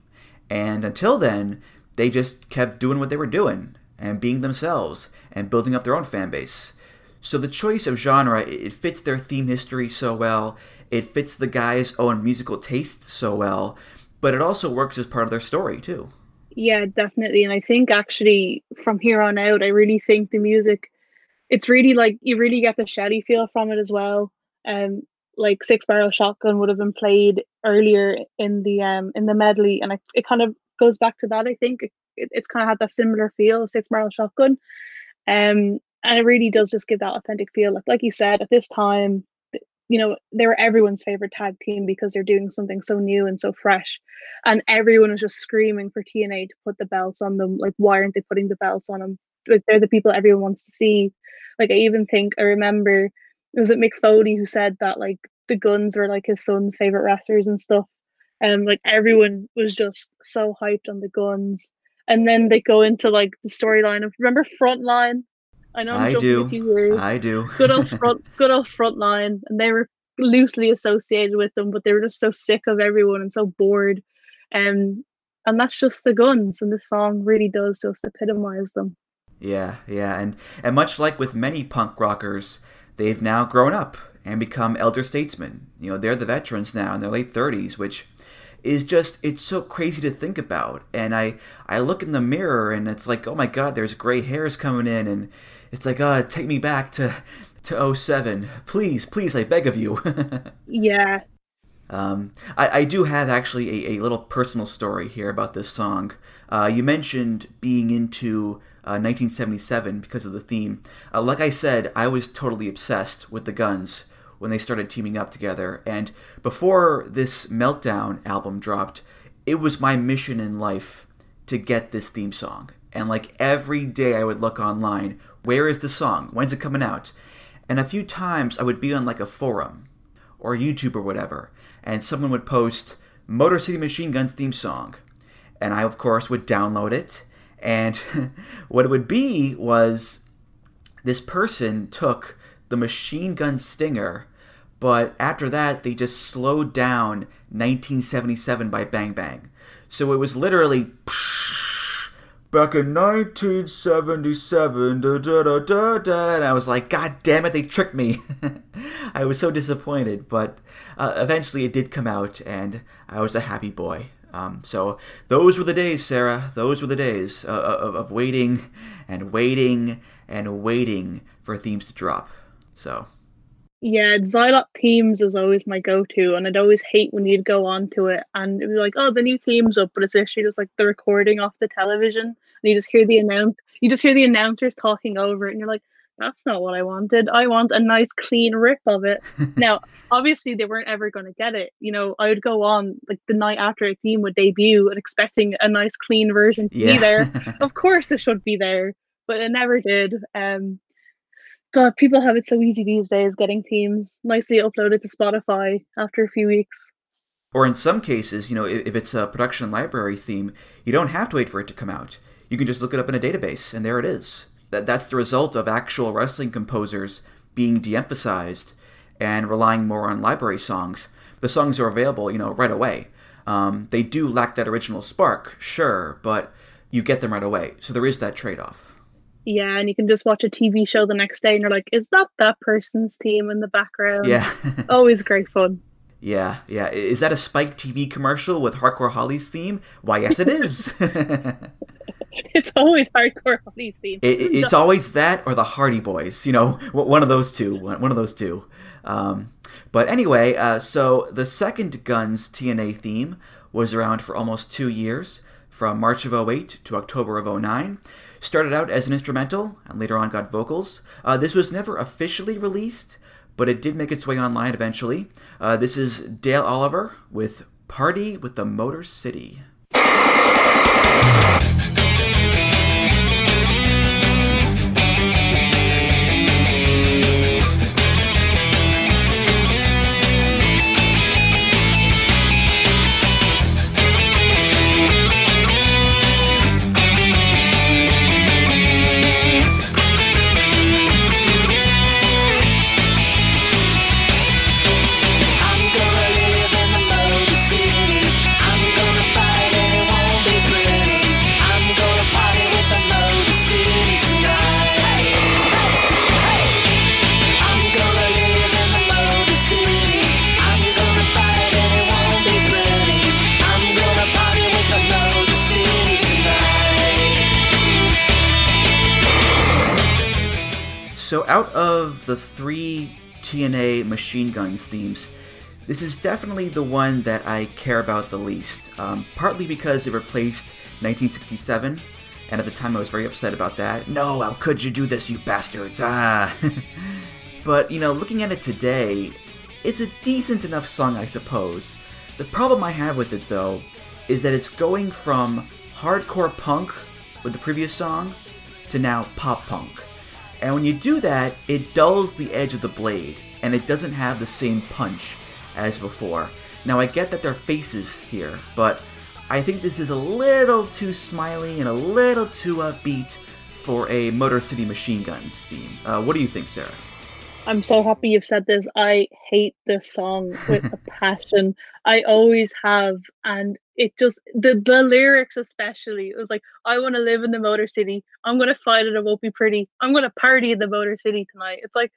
And until then, they just kept doing what they were doing and being themselves and building up their own fan base. So the choice of genre, it fits their theme history so well, it fits the guys' own musical taste so well, but it also works as part of their story too. Yeah, definitely. And I think actually from here on out, I really think the music, it's really like you really get the shouty feel from it as well. Um, like Six Barrel Shotgun would have been played earlier in the um in the medley, and it, it kind of goes back to that. I think it, it, it's kind of had that similar feel, Six Barrel Shotgun. Um, and it really does just give that authentic feel. Like like you said, at this time, you know, they were everyone's favorite tag team because they're doing something so new and so fresh. And everyone was just screaming for TNA to put the belts on them. Like, why aren't they putting the belts on them? Like, they're the people everyone wants to see. Like, I even think I remember was it Mick Foley who said that like the guns were like his son's favorite wrestlers and stuff. And like everyone was just so hyped on the guns. And then they go into like the storyline of remember Frontline I know. I'm I do. I do. good old front, good old frontline, and they were loosely associated with them, but they were just so sick of everyone and so bored, and and that's just the guns, and this song really does just epitomize them. Yeah, yeah, and and much like with many punk rockers, they've now grown up and become elder statesmen. You know, they're the veterans now in their late thirties, which is just it's so crazy to think about. And I I look in the mirror and it's like, oh my god, there's gray hairs coming in and it's like, uh, take me back to to 07. Please, please, I beg of you. yeah. Um, I, I do have actually a, a little personal story here about this song. Uh, you mentioned being into uh, 1977 because of the theme. Uh, like I said, I was totally obsessed with the Guns when they started teaming up together. And before this Meltdown album dropped, it was my mission in life to get this theme song. And like every day I would look online where is the song? When's it coming out? And a few times I would be on like a forum or YouTube or whatever, and someone would post Motor City Machine Guns theme song. And I, of course, would download it. And what it would be was this person took the machine gun stinger, but after that, they just slowed down 1977 by Bang Bang. So it was literally. back in 1977, da, da, da, da, and I was like, God damn it, they tricked me. I was so disappointed, but uh, eventually it did come out, and I was a happy boy. Um, so those were the days, Sarah. Those were the days uh, uh of, of waiting and waiting and waiting for themes to drop. So. Yeah, Xylot themes is always my go-to, and I'd always hate when you'd go on to it and it was like, oh, the new theme's up, but it's actually just like the recording off the television, and you just hear the announce, you just hear the announcers talking over it, and you're like, that's not what I wanted. I want a nice clean rip of it. now, obviously, they weren't ever going to get it. You know, I would go on like the night after a theme would debut and expecting a nice clean version to yeah. be there. of course, it should be there, but it never did. Um, God, people have it so easy these days getting themes nicely uploaded to Spotify after a few weeks. Or in some cases, you know, if it's a production library theme, you don't have to wait for it to come out. You can just look it up in a database, and there it is. That that's the result of actual wrestling composers being de-emphasized and relying more on library songs. The songs are available, you know, right away. Um, they do lack that original spark, sure, but you get them right away. So there is that trade-off. Yeah, and you can just watch a TV show the next day and you're like, is that that person's team in the background? Yeah. Always great fun. Yeah, yeah. Is that a Spike TV commercial with Hardcore Holly's theme? Why, yes, it is. it's always hardcore Holly's theme. It, it, it's always that or the Hardy Boys. You know, one of those two. One of those two. Um, but anyway, uh, so the second Guns TNA theme was around for almost two years, from March of 08 to October of 09. Started out as an instrumental and later on got vocals. Uh, this was never officially released, but it did make its way online eventually. Uh, this is Dale Oliver with Party with the Motor City. So, out of the three TNA machine guns themes, this is definitely the one that I care about the least. Um, partly because it replaced 1967, and at the time I was very upset about that. No, how could you do this, you bastards? Ah! but, you know, looking at it today, it's a decent enough song, I suppose. The problem I have with it, though, is that it's going from hardcore punk with the previous song to now pop punk. And when you do that, it dulls the edge of the blade, and it doesn't have the same punch as before. Now, I get that they're faces here, but I think this is a little too smiley and a little too upbeat for a Motor City Machine Guns theme. Uh, what do you think, Sarah? I'm so happy you've said this. I hate this song with a passion. I always have, and it just the the lyrics especially. It was like, I want to live in the Motor City. I'm gonna fight it. It won't be pretty. I'm gonna party in the Motor City tonight. It's like,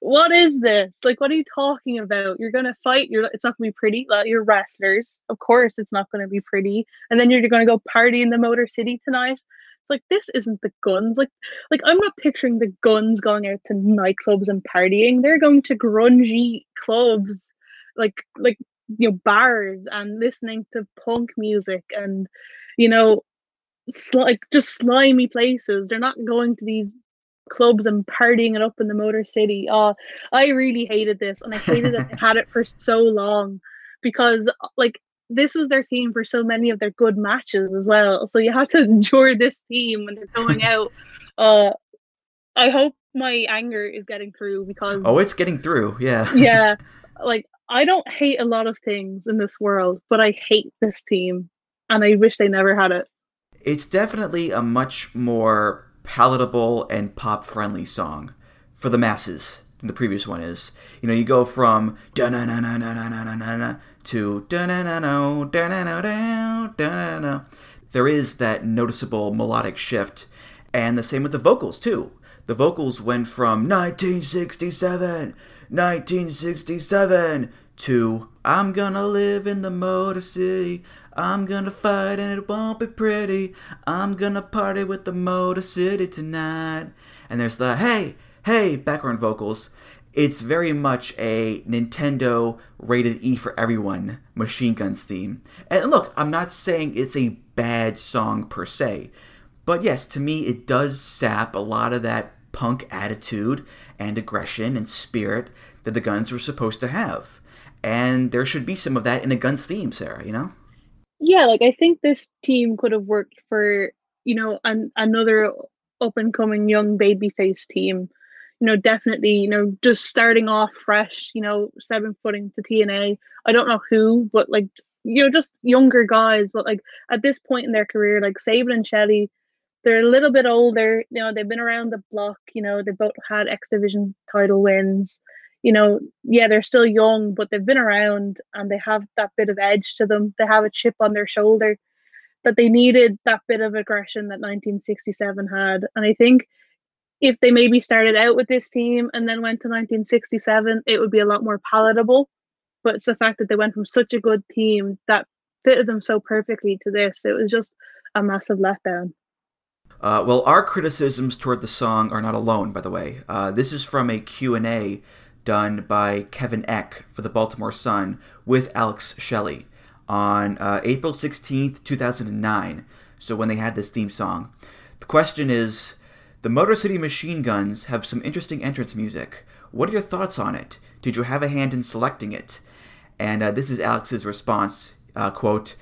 what is this? Like, what are you talking about? You're gonna fight. You're. It's not gonna be pretty. Like, you're wrestlers. Of course, it's not gonna be pretty. And then you're gonna go party in the Motor City tonight like this isn't the guns like like i'm not picturing the guns going out to nightclubs and partying. They're going to grungy clubs like like you know bars and listening to punk music and you know sl- like just slimy places. They're not going to these clubs and partying it up in the motor city. Oh i really hated this and i hated that they had it for so long because like this was their team for so many of their good matches as well. So you have to endure this team when they're going out. Uh, I hope my anger is getting through because oh, it's getting through. Yeah, yeah. Like I don't hate a lot of things in this world, but I hate this team, and I wish they never had it. It's definitely a much more palatable and pop friendly song for the masses than the previous one is. You know, you go from da na na na na na na na na to. There is that noticeable melodic shift, and the same with the vocals too. The vocals went from 1967, 1967 to I'm gonna live in the Motor City. I'm gonna fight and it won't be pretty. I'm gonna party with the Motor City tonight. And there's the hey, hey background vocals. It's very much a Nintendo rated E for everyone Machine Guns theme. And look, I'm not saying it's a bad song per se, but yes, to me it does sap a lot of that punk attitude and aggression and spirit that the Guns were supposed to have. And there should be some of that in a Guns theme, Sarah, you know? Yeah, like I think this team could have worked for, you know, an, another up and coming young babyface team you know, definitely, you know, just starting off fresh, you know, seven footing to TNA. I don't know who, but like, you know, just younger guys. But like at this point in their career, like Sabin and Shelley, they're a little bit older. You know, they've been around the block. You know, they both had X Division title wins. You know, yeah, they're still young, but they've been around and they have that bit of edge to them. They have a chip on their shoulder that they needed that bit of aggression that 1967 had. And I think if they maybe started out with this team and then went to 1967, it would be a lot more palatable. But it's the fact that they went from such a good team that fitted them so perfectly to this. It was just a massive letdown. Uh, well, our criticisms toward the song are not alone, by the way. Uh, this is from a Q&A done by Kevin Eck for the Baltimore Sun with Alex Shelley on uh, April 16th, 2009. So when they had this theme song. The question is, the Motor City Machine Guns have some interesting entrance music. What are your thoughts on it? Did you have a hand in selecting it? And uh, this is Alex's response, uh, quote,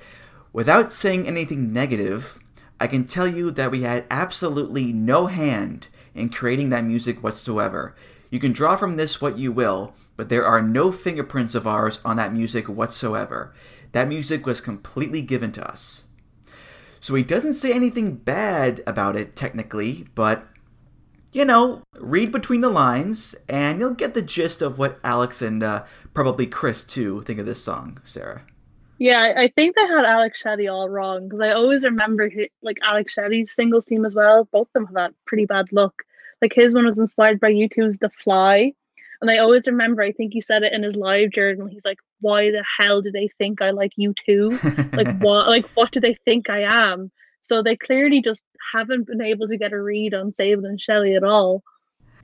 Without saying anything negative, I can tell you that we had absolutely no hand in creating that music whatsoever. You can draw from this what you will, but there are no fingerprints of ours on that music whatsoever. That music was completely given to us. So he doesn't say anything bad about it technically, but you know, read between the lines and you'll get the gist of what Alex and uh, probably Chris too think of this song, Sarah. Yeah, I think they had Alex Shelley all wrong because I always remember like Alex Shelley's singles team as well. Both of them have that pretty bad look. Like his one was inspired by U2's The Fly. And I always remember, I think he said it in his live journal. He's like, why the hell do they think I like you too? like what like what do they think I am? So they clearly just haven't been able to get a read on Sabin and Shelley at all.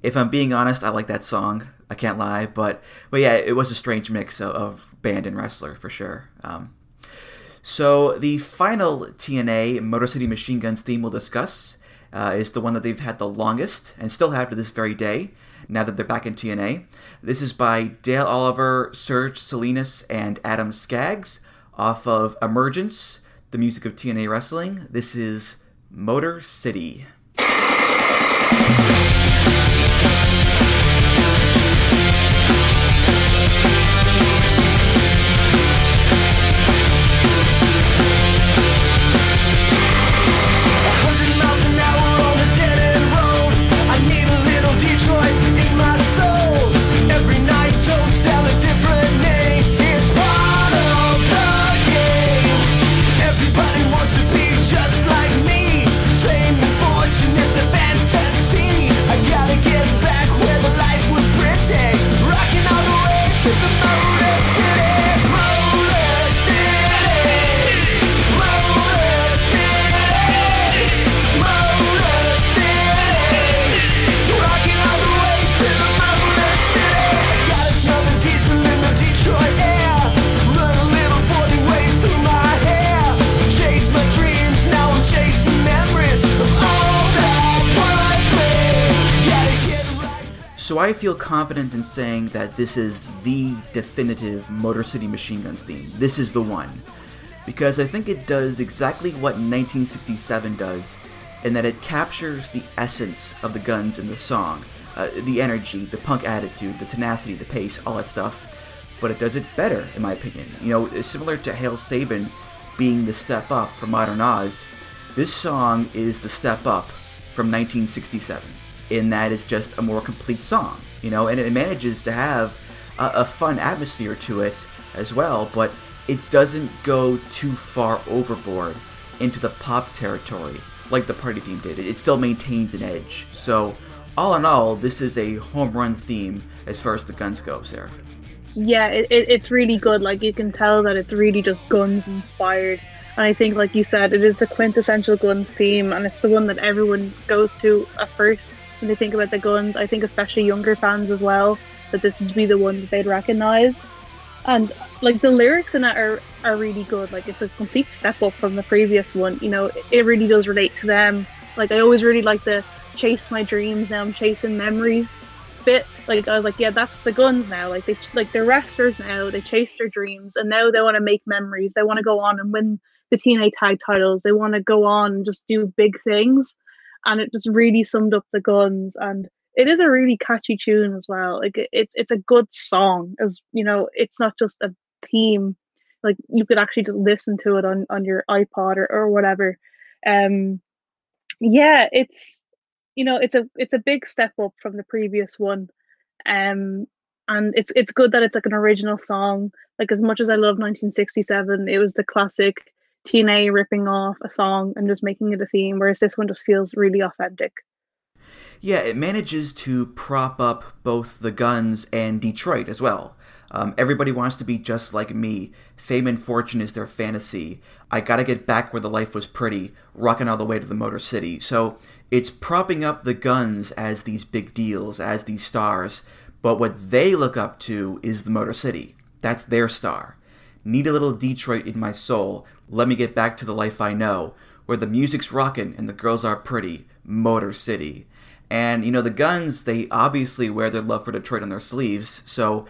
If I'm being honest, I like that song. I can't lie, but but yeah, it was a strange mix of, of band and wrestler for sure. Um, so the final TNA Motor City Machine Guns theme we'll discuss uh, is the one that they've had the longest and still have to this very day. Now that they're back in TNA, this is by Dale Oliver, Serge Salinas, and Adam Skaggs off of Emergence, the music of TNA Wrestling. This is Motor City. I feel confident in saying that this is the definitive Motor City Machine Guns theme. This is the one. Because I think it does exactly what 1967 does, in that it captures the essence of the guns in the song. Uh, the energy, the punk attitude, the tenacity, the pace, all that stuff. But it does it better, in my opinion. You know, similar to Hail Sabin being the step up from Modern Oz, this song is the step up from 1967 in that it's just a more complete song, you know, and it manages to have a, a fun atmosphere to it as well, but it doesn't go too far overboard into the pop territory like the party theme did. It still maintains an edge. So, all in all, this is a home run theme as far as the guns go, Sarah. Yeah, it, it, it's really good. Like, you can tell that it's really just guns inspired. And I think, like you said, it is the quintessential guns theme, and it's the one that everyone goes to at first when they think about the guns. I think especially younger fans as well that this would be the one that they'd recognize. And like the lyrics in it are, are really good. Like it's a complete step up from the previous one. You know, it really does relate to them. Like I always really like the chase my dreams now I'm chasing memories bit. Like I was like, yeah, that's the guns now. Like they like they're wrestlers now. They chase their dreams and now they want to make memories. They want to go on and win the TNA tag titles. They want to go on and just do big things and it just really summed up the guns and it is a really catchy tune as well. Like it's it's a good song as you know it's not just a theme. Like you could actually just listen to it on on your ipod or, or whatever. Um yeah it's you know it's a it's a big step up from the previous one. Um and it's it's good that it's like an original song. Like as much as i love 1967 it was the classic TNA ripping off a song and just making it a theme, whereas this one just feels really authentic. Yeah, it manages to prop up both the guns and Detroit as well. Um, everybody wants to be just like me. Fame and fortune is their fantasy. I gotta get back where the life was pretty, rocking all the way to the Motor City. So it's propping up the guns as these big deals, as these stars. But what they look up to is the Motor City. That's their star. Need a little Detroit in my soul. Let me get back to the life I know, where the music's rockin' and the girls are pretty. Motor City. And, you know, the Guns, they obviously wear their love for Detroit on their sleeves, so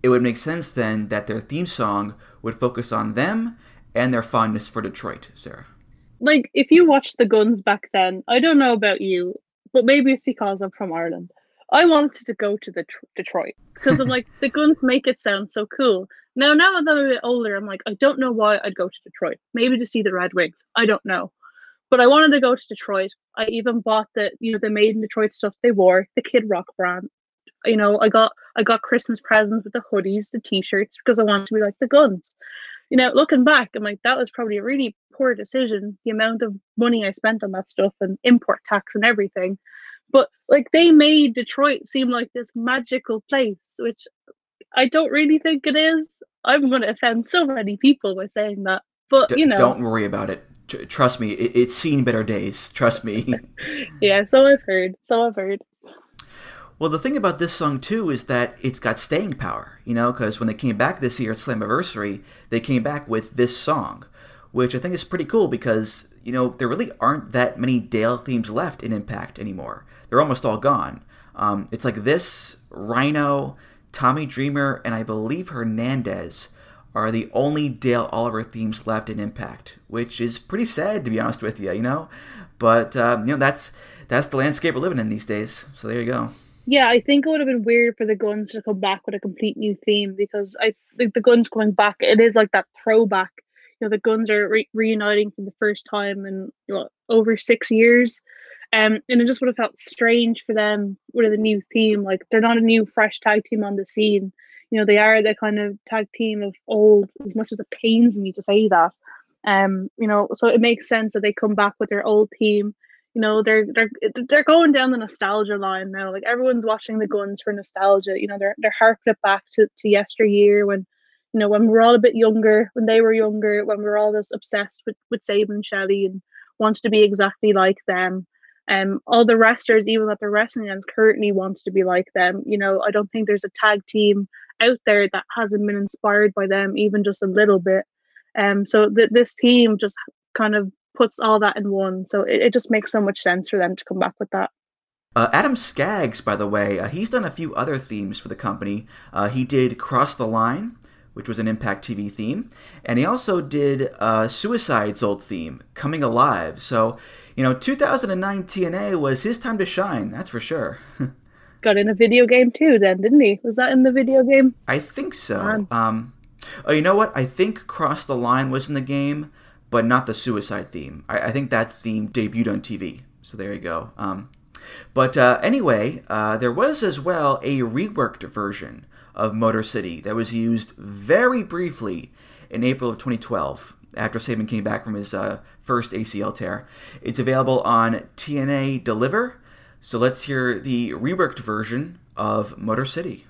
it would make sense then that their theme song would focus on them and their fondness for Detroit, Sarah. Like, if you watched the Guns back then, I don't know about you, but maybe it's because I'm from Ireland. I wanted to go to the tr- Detroit because I'm like the Guns make it sound so cool. Now, now that I'm a bit older, I'm like I don't know why I'd go to Detroit. Maybe to see the Red Wings. I don't know, but I wanted to go to Detroit. I even bought the you know the Made in Detroit stuff they wore, the Kid Rock brand. You know, I got I got Christmas presents with the hoodies, the T-shirts because I wanted to be like the Guns. You know, looking back, I'm like that was probably a really poor decision. The amount of money I spent on that stuff and import tax and everything but like they made Detroit seem like this magical place, which I don't really think it is. I'm going to offend so many people by saying that, but D- you know, don't worry about it. Tr- trust me, it- it's seen better days. Trust me. yeah. So I've heard. So I've heard. Well, the thing about this song too is that it's got staying power, you know, because when they came back this year at Slammiversary, they came back with this song, which I think is pretty cool because you know there really aren't that many Dale themes left in Impact anymore. They're almost all gone. Um, it's like this, Rhino, Tommy Dreamer, and I believe Hernandez are the only Dale Oliver themes left in Impact, which is pretty sad to be honest with you, you know. But um, you know that's that's the landscape we're living in these days. So there you go. Yeah, I think it would have been weird for the Guns to come back with a complete new theme because I think the Guns coming back, it is like that throwback. You know, the Guns are re- reuniting for the first time in you know, over six years. Um, and it just would have felt strange for them with a new theme. Like they're not a new, fresh tag team on the scene. You know, they are the kind of tag team of old, as much as it pains me to say that. Um, you know, so it makes sense that they come back with their old team you know they're they're they're going down the nostalgia line now like everyone's watching the guns for nostalgia you know they're they're harking it back to, to yesteryear when you know when we were all a bit younger when they were younger when we were all just obsessed with with Sabin and Shelley and wanted to be exactly like them um all the wrestlers even that they're wrestling against currently wants to be like them you know I don't think there's a tag team out there that hasn't been inspired by them even just a little bit um so th- this team just kind of puts all that in one. So it, it just makes so much sense for them to come back with that. Uh, Adam Skaggs, by the way, uh, he's done a few other themes for the company. Uh, he did Cross the Line, which was an Impact TV theme, and he also did uh, Suicide's old theme, Coming Alive. So, you know, 2009 TNA was his time to shine, that's for sure. Got in a video game too, then, didn't he? Was that in the video game? I think so. Um, oh, you know what? I think Cross the Line was in the game, but not the Suicide theme. I, I think that theme debuted on TV. So there you go. Um, but uh, anyway, uh, there was as well a reworked version of Motor City that was used very briefly in April of 2012 after Sabin came back from his uh, first ACL tear. It's available on TNA Deliver. So let's hear the reworked version of Motor City.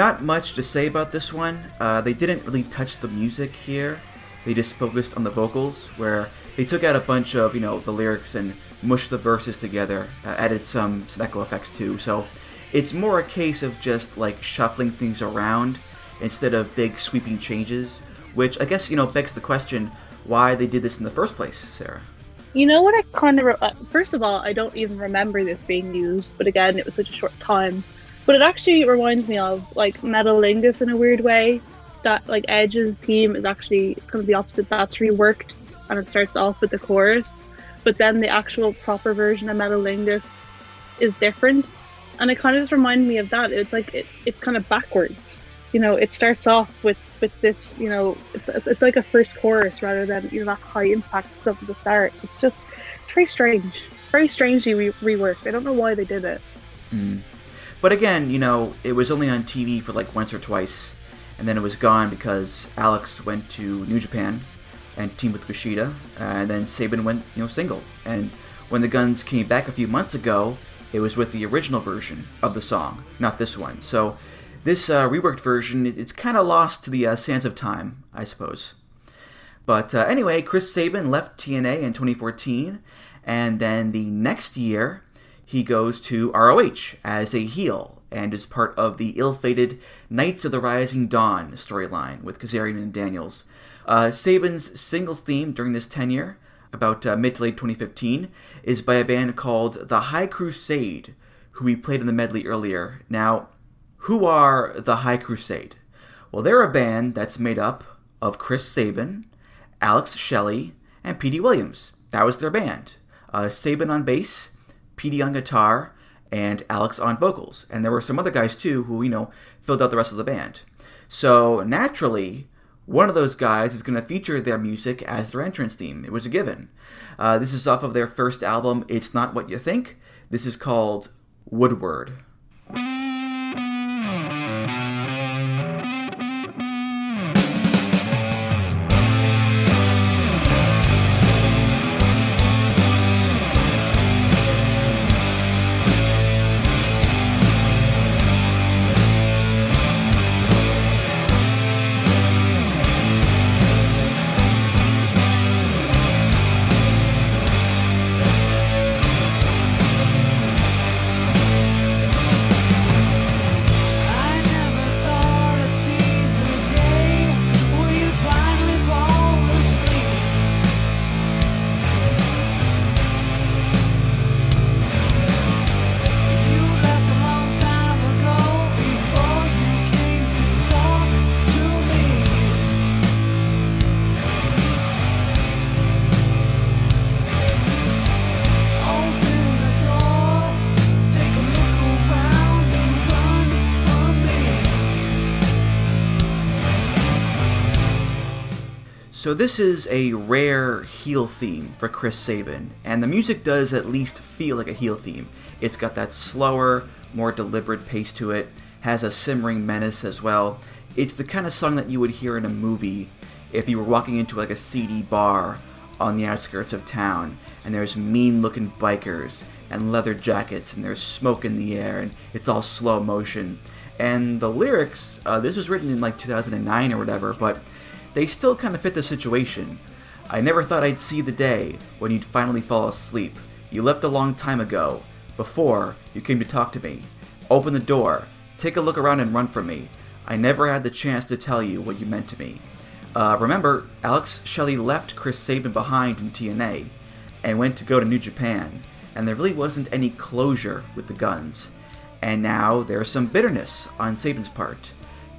Not much to say about this one. Uh, they didn't really touch the music here. They just focused on the vocals, where they took out a bunch of, you know, the lyrics and mushed the verses together, uh, added some, some echo effects too. So it's more a case of just like shuffling things around instead of big sweeping changes, which I guess you know begs the question why they did this in the first place, Sarah. You know what I kind of. Re- uh, first of all, I don't even remember this being used, but again, it was such a short time. But it actually reminds me of like Metalingus in a weird way. That like Edge's theme is actually it's kind of the opposite. That's reworked, and it starts off with the chorus, but then the actual proper version of Metalingus is different, and it kind of just reminded me of that. It's like it, it's kind of backwards. You know, it starts off with with this. You know, it's it's like a first chorus rather than you know that high impact stuff at the start. It's just it's very strange, very strangely re- reworked. I don't know why they did it. Hmm. But again, you know, it was only on TV for like once or twice, and then it was gone because Alex went to New Japan and teamed with Kushida, and then Sabin went, you know, single. And when the Guns came back a few months ago, it was with the original version of the song, not this one. So this uh, reworked version, it's kind of lost to the uh, sands of time, I suppose. But uh, anyway, Chris Sabin left TNA in 2014, and then the next year he goes to ROH as a heel and is part of the ill-fated Knights of the Rising Dawn storyline with Kazarian and Daniels. Uh, Sabin's singles theme during this tenure, about uh, mid to late 2015, is by a band called The High Crusade, who we played in the medley earlier. Now, who are the High Crusade? Well, they're a band that's made up of Chris Sabin, Alex Shelley, and Petey Williams. That was their band. Uh, Sabin on bass, Petey on guitar, and Alex on vocals. And there were some other guys too who, you know, filled out the rest of the band. So naturally, one of those guys is going to feature their music as their entrance theme. It was a given. Uh, this is off of their first album, It's Not What You Think. This is called Woodward. So this is a rare heel theme for Chris Sabin, and the music does at least feel like a heel theme. It's got that slower, more deliberate pace to it, has a simmering menace as well. It's the kind of song that you would hear in a movie if you were walking into like a seedy bar on the outskirts of town, and there's mean-looking bikers and leather jackets, and there's smoke in the air, and it's all slow motion. And the lyrics, uh, this was written in like 2009 or whatever, but they still kind of fit the situation. I never thought I'd see the day when you'd finally fall asleep. You left a long time ago, before you came to talk to me. Open the door, take a look around and run from me. I never had the chance to tell you what you meant to me. Uh, remember, Alex Shelley left Chris Sabin behind in TNA and went to go to New Japan, and there really wasn't any closure with the guns. And now there's some bitterness on Sabin's part.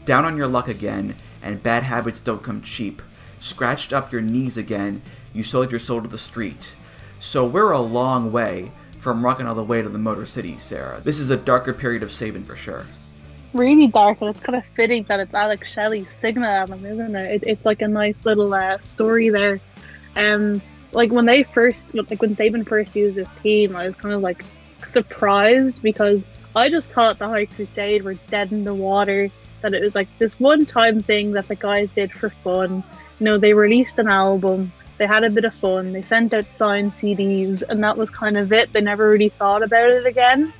Down on your luck again, and bad habits don't come cheap. Scratched up your knees again, you sold your soul to the street. So we're a long way from rocking all the way to the Motor City, Sarah. This is a darker period of Sabin for sure. really dark, and it's kind of fitting that it's Alex Shelley's Sigma album, isn't it? it it's like a nice little uh, story there. Um, like when they first, like when Sabin first used this theme, I was kind of like surprised because I just thought the High Crusade were dead in the water. That it was like this one-time thing that the guys did for fun. You know, they released an album, they had a bit of fun, they sent out signed CDs, and that was kind of it. They never really thought about it again.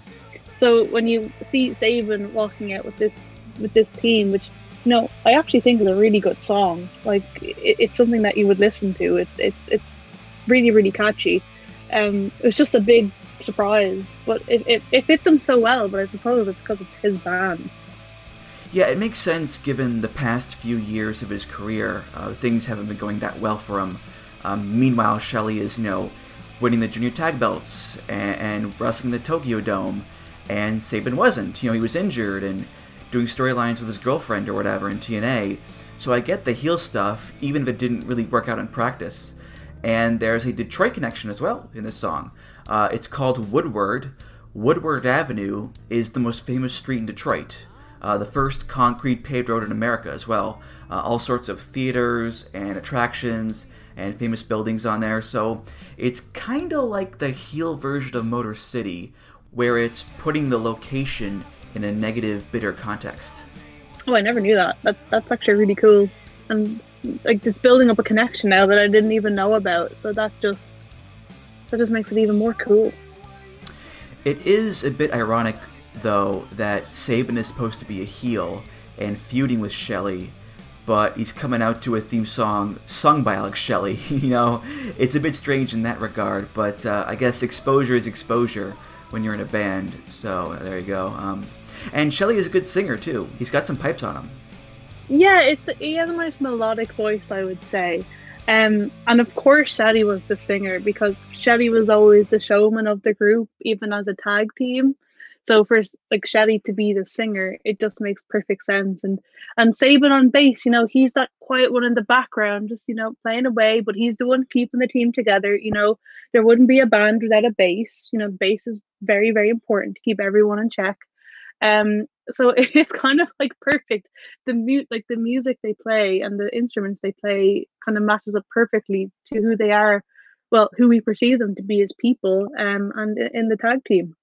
So when you see Sabin walking out with this with this theme, which you know I actually think is a really good song. Like it, it's something that you would listen to. It's it's it's really really catchy. Um, it was just a big surprise, but it, it, it fits him so well. But I suppose it's because it's his band. Yeah, it makes sense given the past few years of his career. Uh, things haven't been going that well for him. Um, meanwhile, Shelley is, you know, winning the junior tag belts and, and wrestling the Tokyo Dome, and Sabin wasn't. You know, he was injured and doing storylines with his girlfriend or whatever in TNA. So I get the heel stuff, even if it didn't really work out in practice. And there's a Detroit connection as well in this song. Uh, it's called Woodward. Woodward Avenue is the most famous street in Detroit. Uh, the first concrete paved road in America as well. Uh, all sorts of theaters and attractions and famous buildings on there. So it's kind of like the heel version of Motor City, where it's putting the location in a negative, bitter context. Oh, I never knew that. That's that's actually really cool, and like it's building up a connection now that I didn't even know about. So that just that just makes it even more cool. It is a bit ironic, though, that Sabin is supposed to be a heel and feuding with Shelley, but he's coming out to a theme song sung by Alex Shelley. you know, it's a bit strange in that regard, but uh, I guess exposure is exposure when you're in a band. So there you go. Um, and Shelley is a good singer too. He's got some pipes on him. Yeah, it's he has a nice melodic voice, I would say. Um, and of course, Shelley was the singer because Shelley was always the showman of the group, even as a tag team. So for like Shelley to be the singer, it just makes perfect sense. And and Sabin on bass, you know, he's that quiet one in the background, just you know, playing away, but he's the one keeping the team together. You know, there wouldn't be a band without a bass. You know, bass is very very important to keep everyone in check. Um, so it's kind of like perfect. The mute, like the music they play and the instruments they play, kind of matches up perfectly to who they are. Well, who we perceive them to be as people, um, and in the tag team.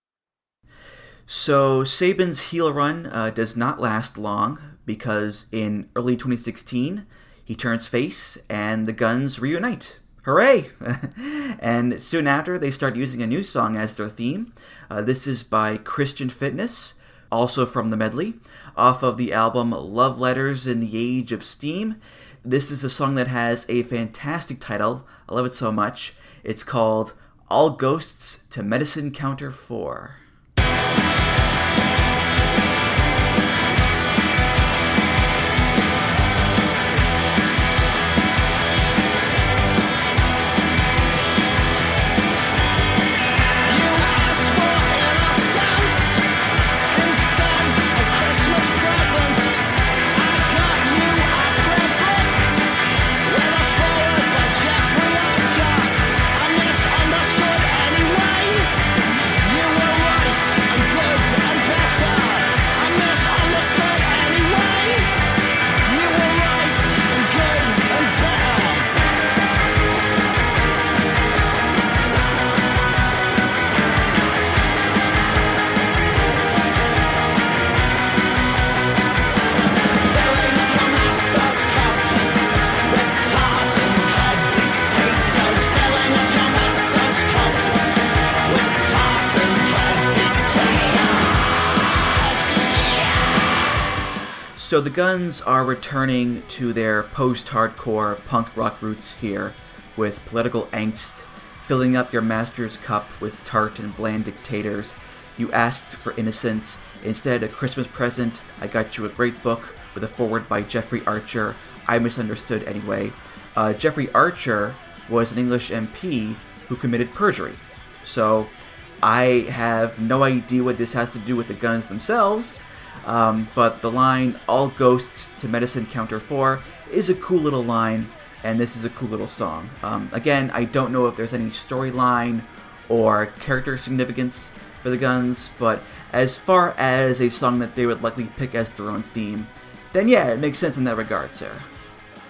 So Sabin's heel run uh, does not last long because in early 2016 he turns face and the Guns reunite. Hooray! and soon after they start using a new song as their theme. Uh, this is by Christian Fitness, also from the medley, off of the album Love Letters in the Age of Steam. This is a song that has a fantastic title. I love it so much. It's called All Ghosts to Medicine Counter 4. So the Guns are returning to their post-hardcore punk rock roots here, with political angst, filling up your master's cup with tart and bland dictators. You asked for innocence, instead a Christmas present. I got you a great book with a foreword by Jeffrey Archer. I misunderstood anyway. Uh, Jeffrey Archer was an English MP who committed perjury. So I have no idea what this has to do with the Guns themselves. Um, but the line "All ghosts to medicine counter four is a cool little line, and this is a cool little song. Um, again, I don't know if there's any storyline or character significance for the Guns, but as far as a song that they would likely pick as their own theme, then yeah, it makes sense in that regard, Sarah.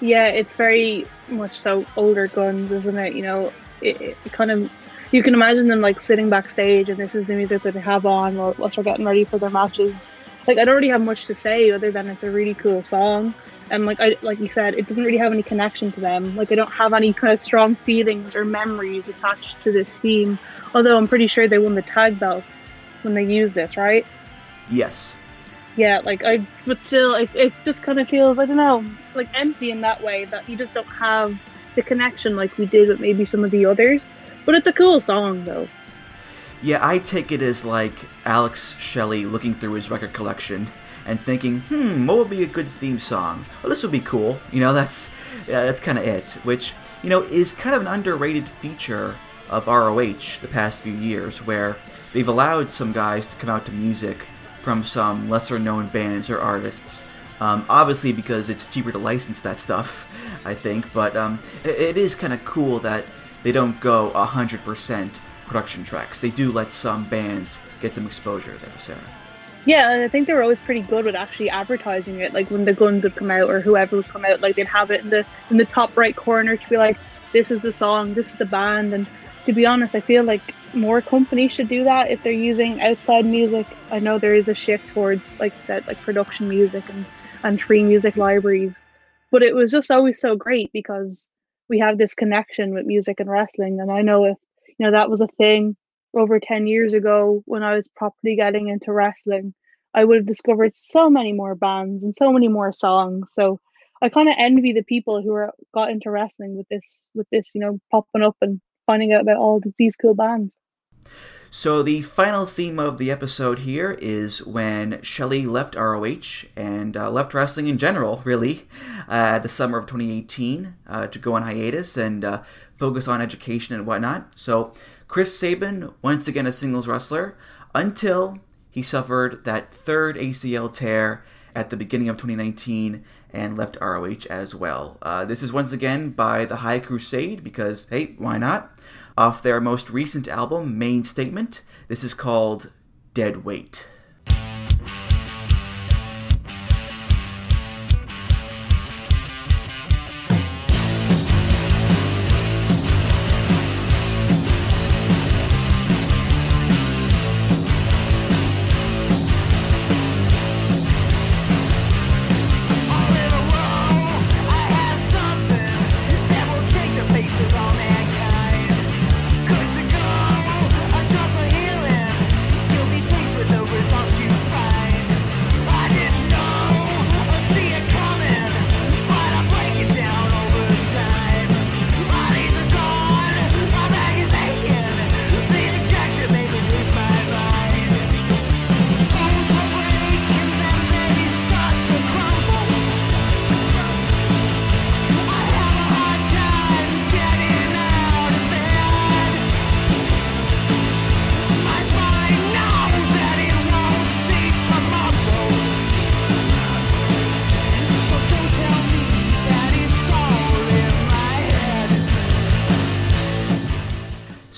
Yeah, it's very much so older guns, isn't it? You know, it, it kind of you can imagine them like sitting backstage, and this is the music that they have on while, they're getting ready for their matches. Like I don't really have much to say other than it's a really cool song, and like I like you said, it doesn't really have any connection to them. Like I don't have any kind of strong feelings or memories attached to this theme. Although I'm pretty sure they won the tag belts when they used this, right? Yes. yeah like i but still it, it just kind of feels i don't know like empty in that way that you just don't have the connection like we did with maybe some of the others but it's a cool song though Yeah, I take it as like Alex Shelley looking through his record collection and thinking, hmm, what would be a good theme song? Well, this would be cool. You know, that's yeah, that's kind of it. Which you know is kind of an underrated feature of ROH the past few years, where they've allowed some guys to come out to music from some lesser known bands or artists. Um, obviously, because it's cheaper to license that stuff, I think. But um, it, it is kind of cool that they don't go 100% production tracks. They do let some bands get some exposure there, Sarah. Yeah, and I think they were always pretty good with actually advertising it. Like when the Guns would come out or whoever would come out, like they'd have it in the in the top right corner to be like, "This is the song, this is the band." And to be honest, I feel like more companies should do that if they're using outside music. I know there is a shift towards, like you said, like production music and and free music libraries, but it was just always so great because we have this connection with music and wrestling. And I know if you know that was a thing over 10 years ago when I was properly getting into wrestling, I would have discovered so many more bands and so many more songs. So I kind of envy the people who are got into wrestling with this, with this, you know, popping up and finding out about all these cool bands. So the final theme of the episode here is when Shelley left ROH and uh, left wrestling in general, really, uh, the summer of 2018 uh, to go on hiatus and uh, focus on education and whatnot. So Chris Sabin, once again a singles wrestler, until he suffered that third ACL tear at the beginning of 2019 and left ROH as well. Uh, this is once again by the High Crusade because, hey, why not? Off their most recent album, Main Statement, this is called Dead Weight.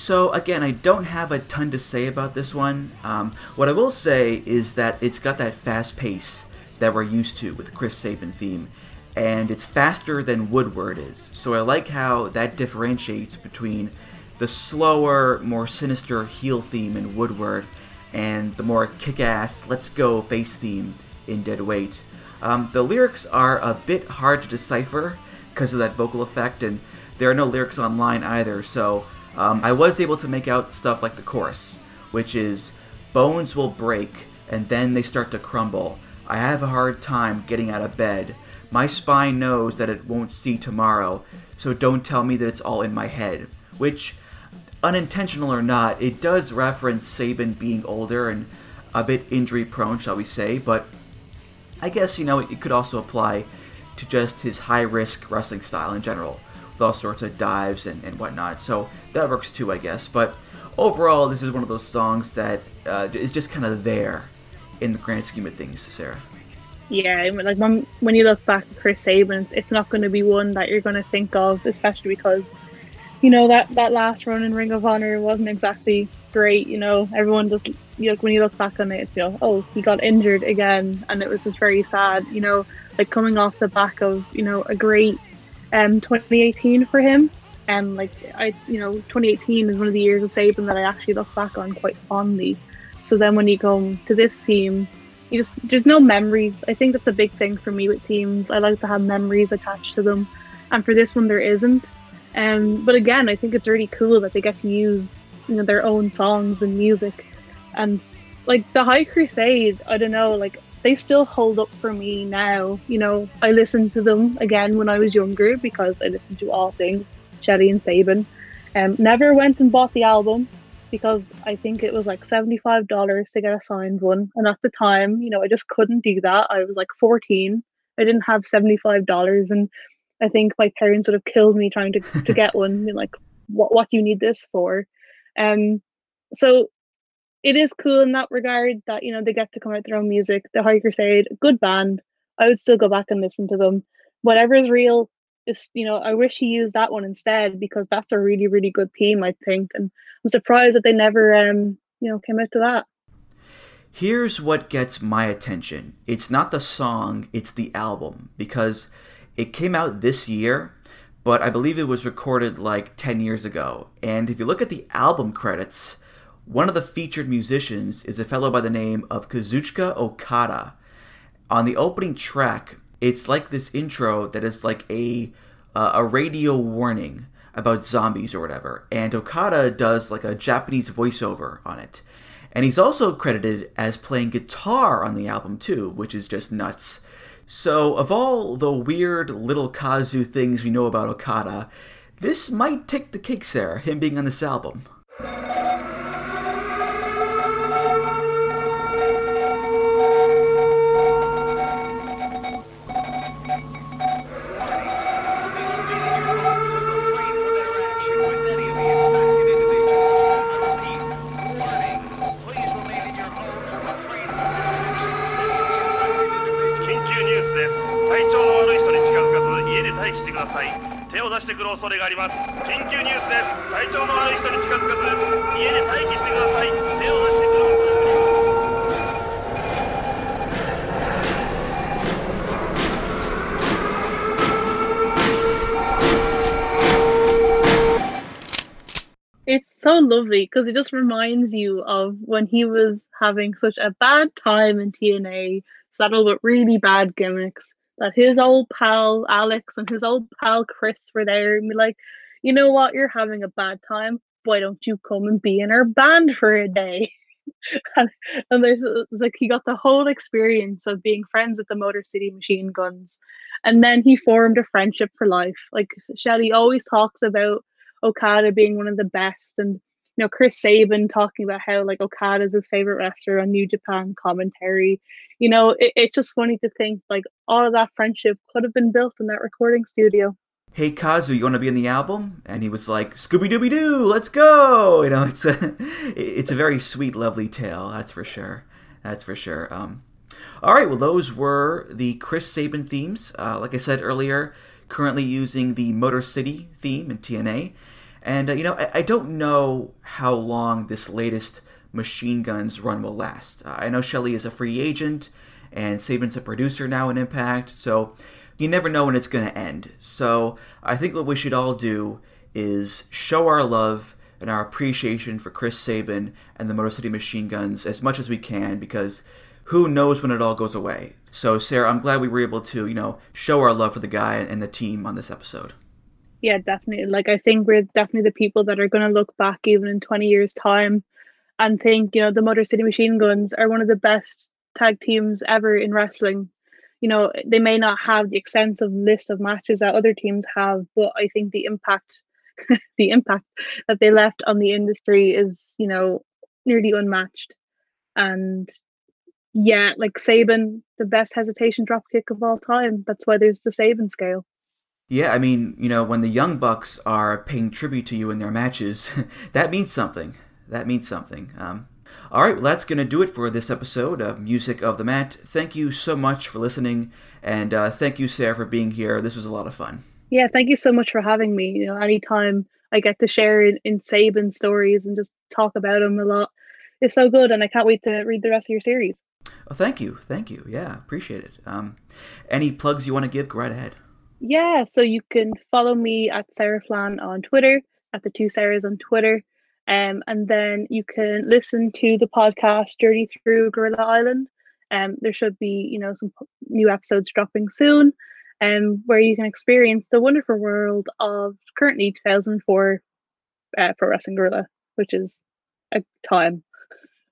So again, I don't have a ton to say about this one. Um, what I will say is that it's got that fast pace that we're used to with the Chris Sabin theme, and it's faster than Woodward is. So I like how that differentiates between the slower, more sinister heel theme in Woodward and the more kick-ass "Let's Go" face theme in Dead Weight. Um, the lyrics are a bit hard to decipher because of that vocal effect, and there are no lyrics online either. So um, I was able to make out stuff like the chorus, which is bones will break and then they start to crumble. I have a hard time getting out of bed. My spine knows that it won't see tomorrow, so don't tell me that it's all in my head. Which, unintentional or not, it does reference Sabin being older and a bit injury prone, shall we say, but I guess, you know, it could also apply to just his high risk wrestling style in general, all sorts of dives and, and whatnot. So that works too, I guess. But overall, this is one of those songs that uh, is just kind of there in the grand scheme of things, Sarah. Yeah, like when when you look back at Chris Sabin, it's, it's not going to be one that you're going to think of, especially because you know that that last run in Ring of Honor wasn't exactly great. You know, everyone just you know, when you look back on it, it's you know, oh, he got injured again, and it was just very sad. You know, like coming off the back of you know a great um 2018 for him, and like I you know 2018 is one of the years of Sabin that I actually look back on quite fondly. So then when you come to this team, you just there's no memories. I think that's a big thing for me with teams. I like to have memories attached to them, and for this one there isn't. Um, but again, I think it's really cool that they get to use you know their own songs and music, and like the High Crusade. I don't know, like they still hold up for me now. You know, I listened to them again when I was younger because I listened to all things Shelley and Sabin. Um, never went and bought the album, because I think it was like $75 to get a signed one. And at the time, you know, I just couldn't do that. I was like 14. I didn't have $75 and I think my parents would have killed me trying to, to get one. Being like, what what do you need this for? Um so it is cool in that regard that, you know, they get to come out their own music. The High Crusade, good band. I would still go back and listen to them. Whatever is real is, you know, I wish he used that one instead because that's a really, really good theme, I think. And I'm surprised that they never um, you know, came out to that. Here's what gets my attention. It's not the song, it's the album because it came out this year, but I believe it was recorded like 10 years ago. And if you look at the album credits, one of the featured musicians is a fellow by the name of Kazuchika Okada. On the opening track, it's like this intro that is like a uh, a radio warning about zombies or whatever, and Okada does like a Japanese voiceover on it. And he's also credited as playing guitar on the album too, which is just nuts. So, of all the weird little Kazu things we know about Okada, this might take the cake, Sarah, him being on this album. It's so lovely because it just reminds you of when he was having such a bad time in TNA, saddled with really bad gimmicks. That his old pal Alex and his old pal Chris were there and be like, you know what, you're having a bad time. Why don't you come and be in our band for a day? and, and there's like he got the whole experience of being friends with the Motor City Machine Guns, and then he formed a friendship for life. Like Shelley always talks about Okada being one of the best, and know Chris Sabin talking about how like Okada is his favorite wrestler on New Japan commentary. You know, it, it's just funny to think like all of that friendship could have been built in that recording studio. Hey Kazu, you want to be in the album? And he was like, Scooby Dooby Doo, let's go! You know, it's a, it's a very sweet, lovely tale. That's for sure. That's for sure. Um, all right, well, those were the Chris Sabin themes. Uh, like I said earlier, currently using the Motor City theme in TNA. And, uh, you know, I, I, don't know how long this latest Machine Guns run will last. Uh, I know Shelley is a free agent, and Sabin's a producer now in Impact, so you never know when it's going to end. So I think what we should all do is show our love and our appreciation for Chris Sabin and the Motor City Machine Guns as much as we can because who knows when it all goes away. So Sarah, I'm glad we were able to, you know, show our love for the guy and the team on this episode. Yeah, definitely. Like I think we're definitely the people that are going to look back even in 20 years time and think, you know, the Motor City Machine Guns are one of the best tag teams ever in wrestling. You know, they may not have the extensive list of matches that other teams have, but I think the impact the impact that they left on the industry is, you know, nearly unmatched. And yeah, like Sabin, the best hesitation drop kick of all time. That's why there's the Sabin scale. Yeah, I mean, you know, when the Young Bucks are paying tribute to you in their matches, that means something. That means something. Um, all right, well, that's going to do it for this episode of Music of the Mat. Thank you so much for listening, and uh, thank you, Sarah, for being here. This was a lot of fun. Yeah, thank you so much for having me. You know, anytime I get to share in, in Sabin stories and just talk about him a lot, it's so good, and I can't wait to read the rest of your series. Oh, thank you, thank you. Yeah, appreciate it. Um, any plugs you want to give? Go right ahead. Yeah, so you can follow me at Sarah Flan on Twitter, at the two Sarahs on Twitter. Um, and then you can listen to the podcast Journey Through Gorilla Island. Um, there should be, you know, some new episodes dropping soon, um, where you can experience the wonderful world of currently 2004 uh, Pro Wrestling Guerrilla, which is a time.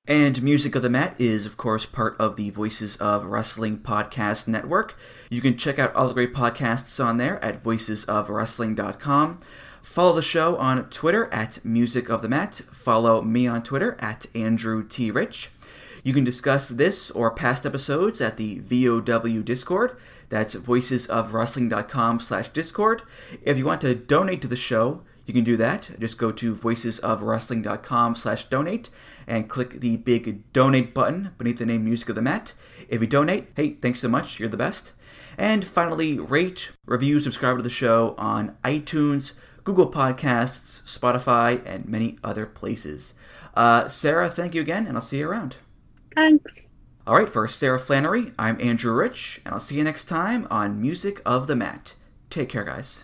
And Music of the Mat is, of course, part of the Voices of Wrestling podcast network. You can check out all the great podcasts on there at voicesofwrestling.com. Follow the show on Twitter at Music of the Mat. Follow me on Twitter at Andrew T. Rich. You can discuss this or past episodes at the VOW Discord. That's voicesofwrestling.com slash Discord. If you want to donate to the show, you can do that. Just go to voicesofwrestling.com slash donate and click the big donate button beneath the name Music of the Mat. If you donate, hey, thanks so much. You're the best. And finally, rate, review, subscribe to the show on iTunes, Google Podcasts, Spotify, and many other places. Uh, Sarah, thank you again, and I'll see you around. Thanks. All right, for Sarah Flannery, I'm Andrew Rich, and I'll see you next time on Music of the Mat. Take care, guys.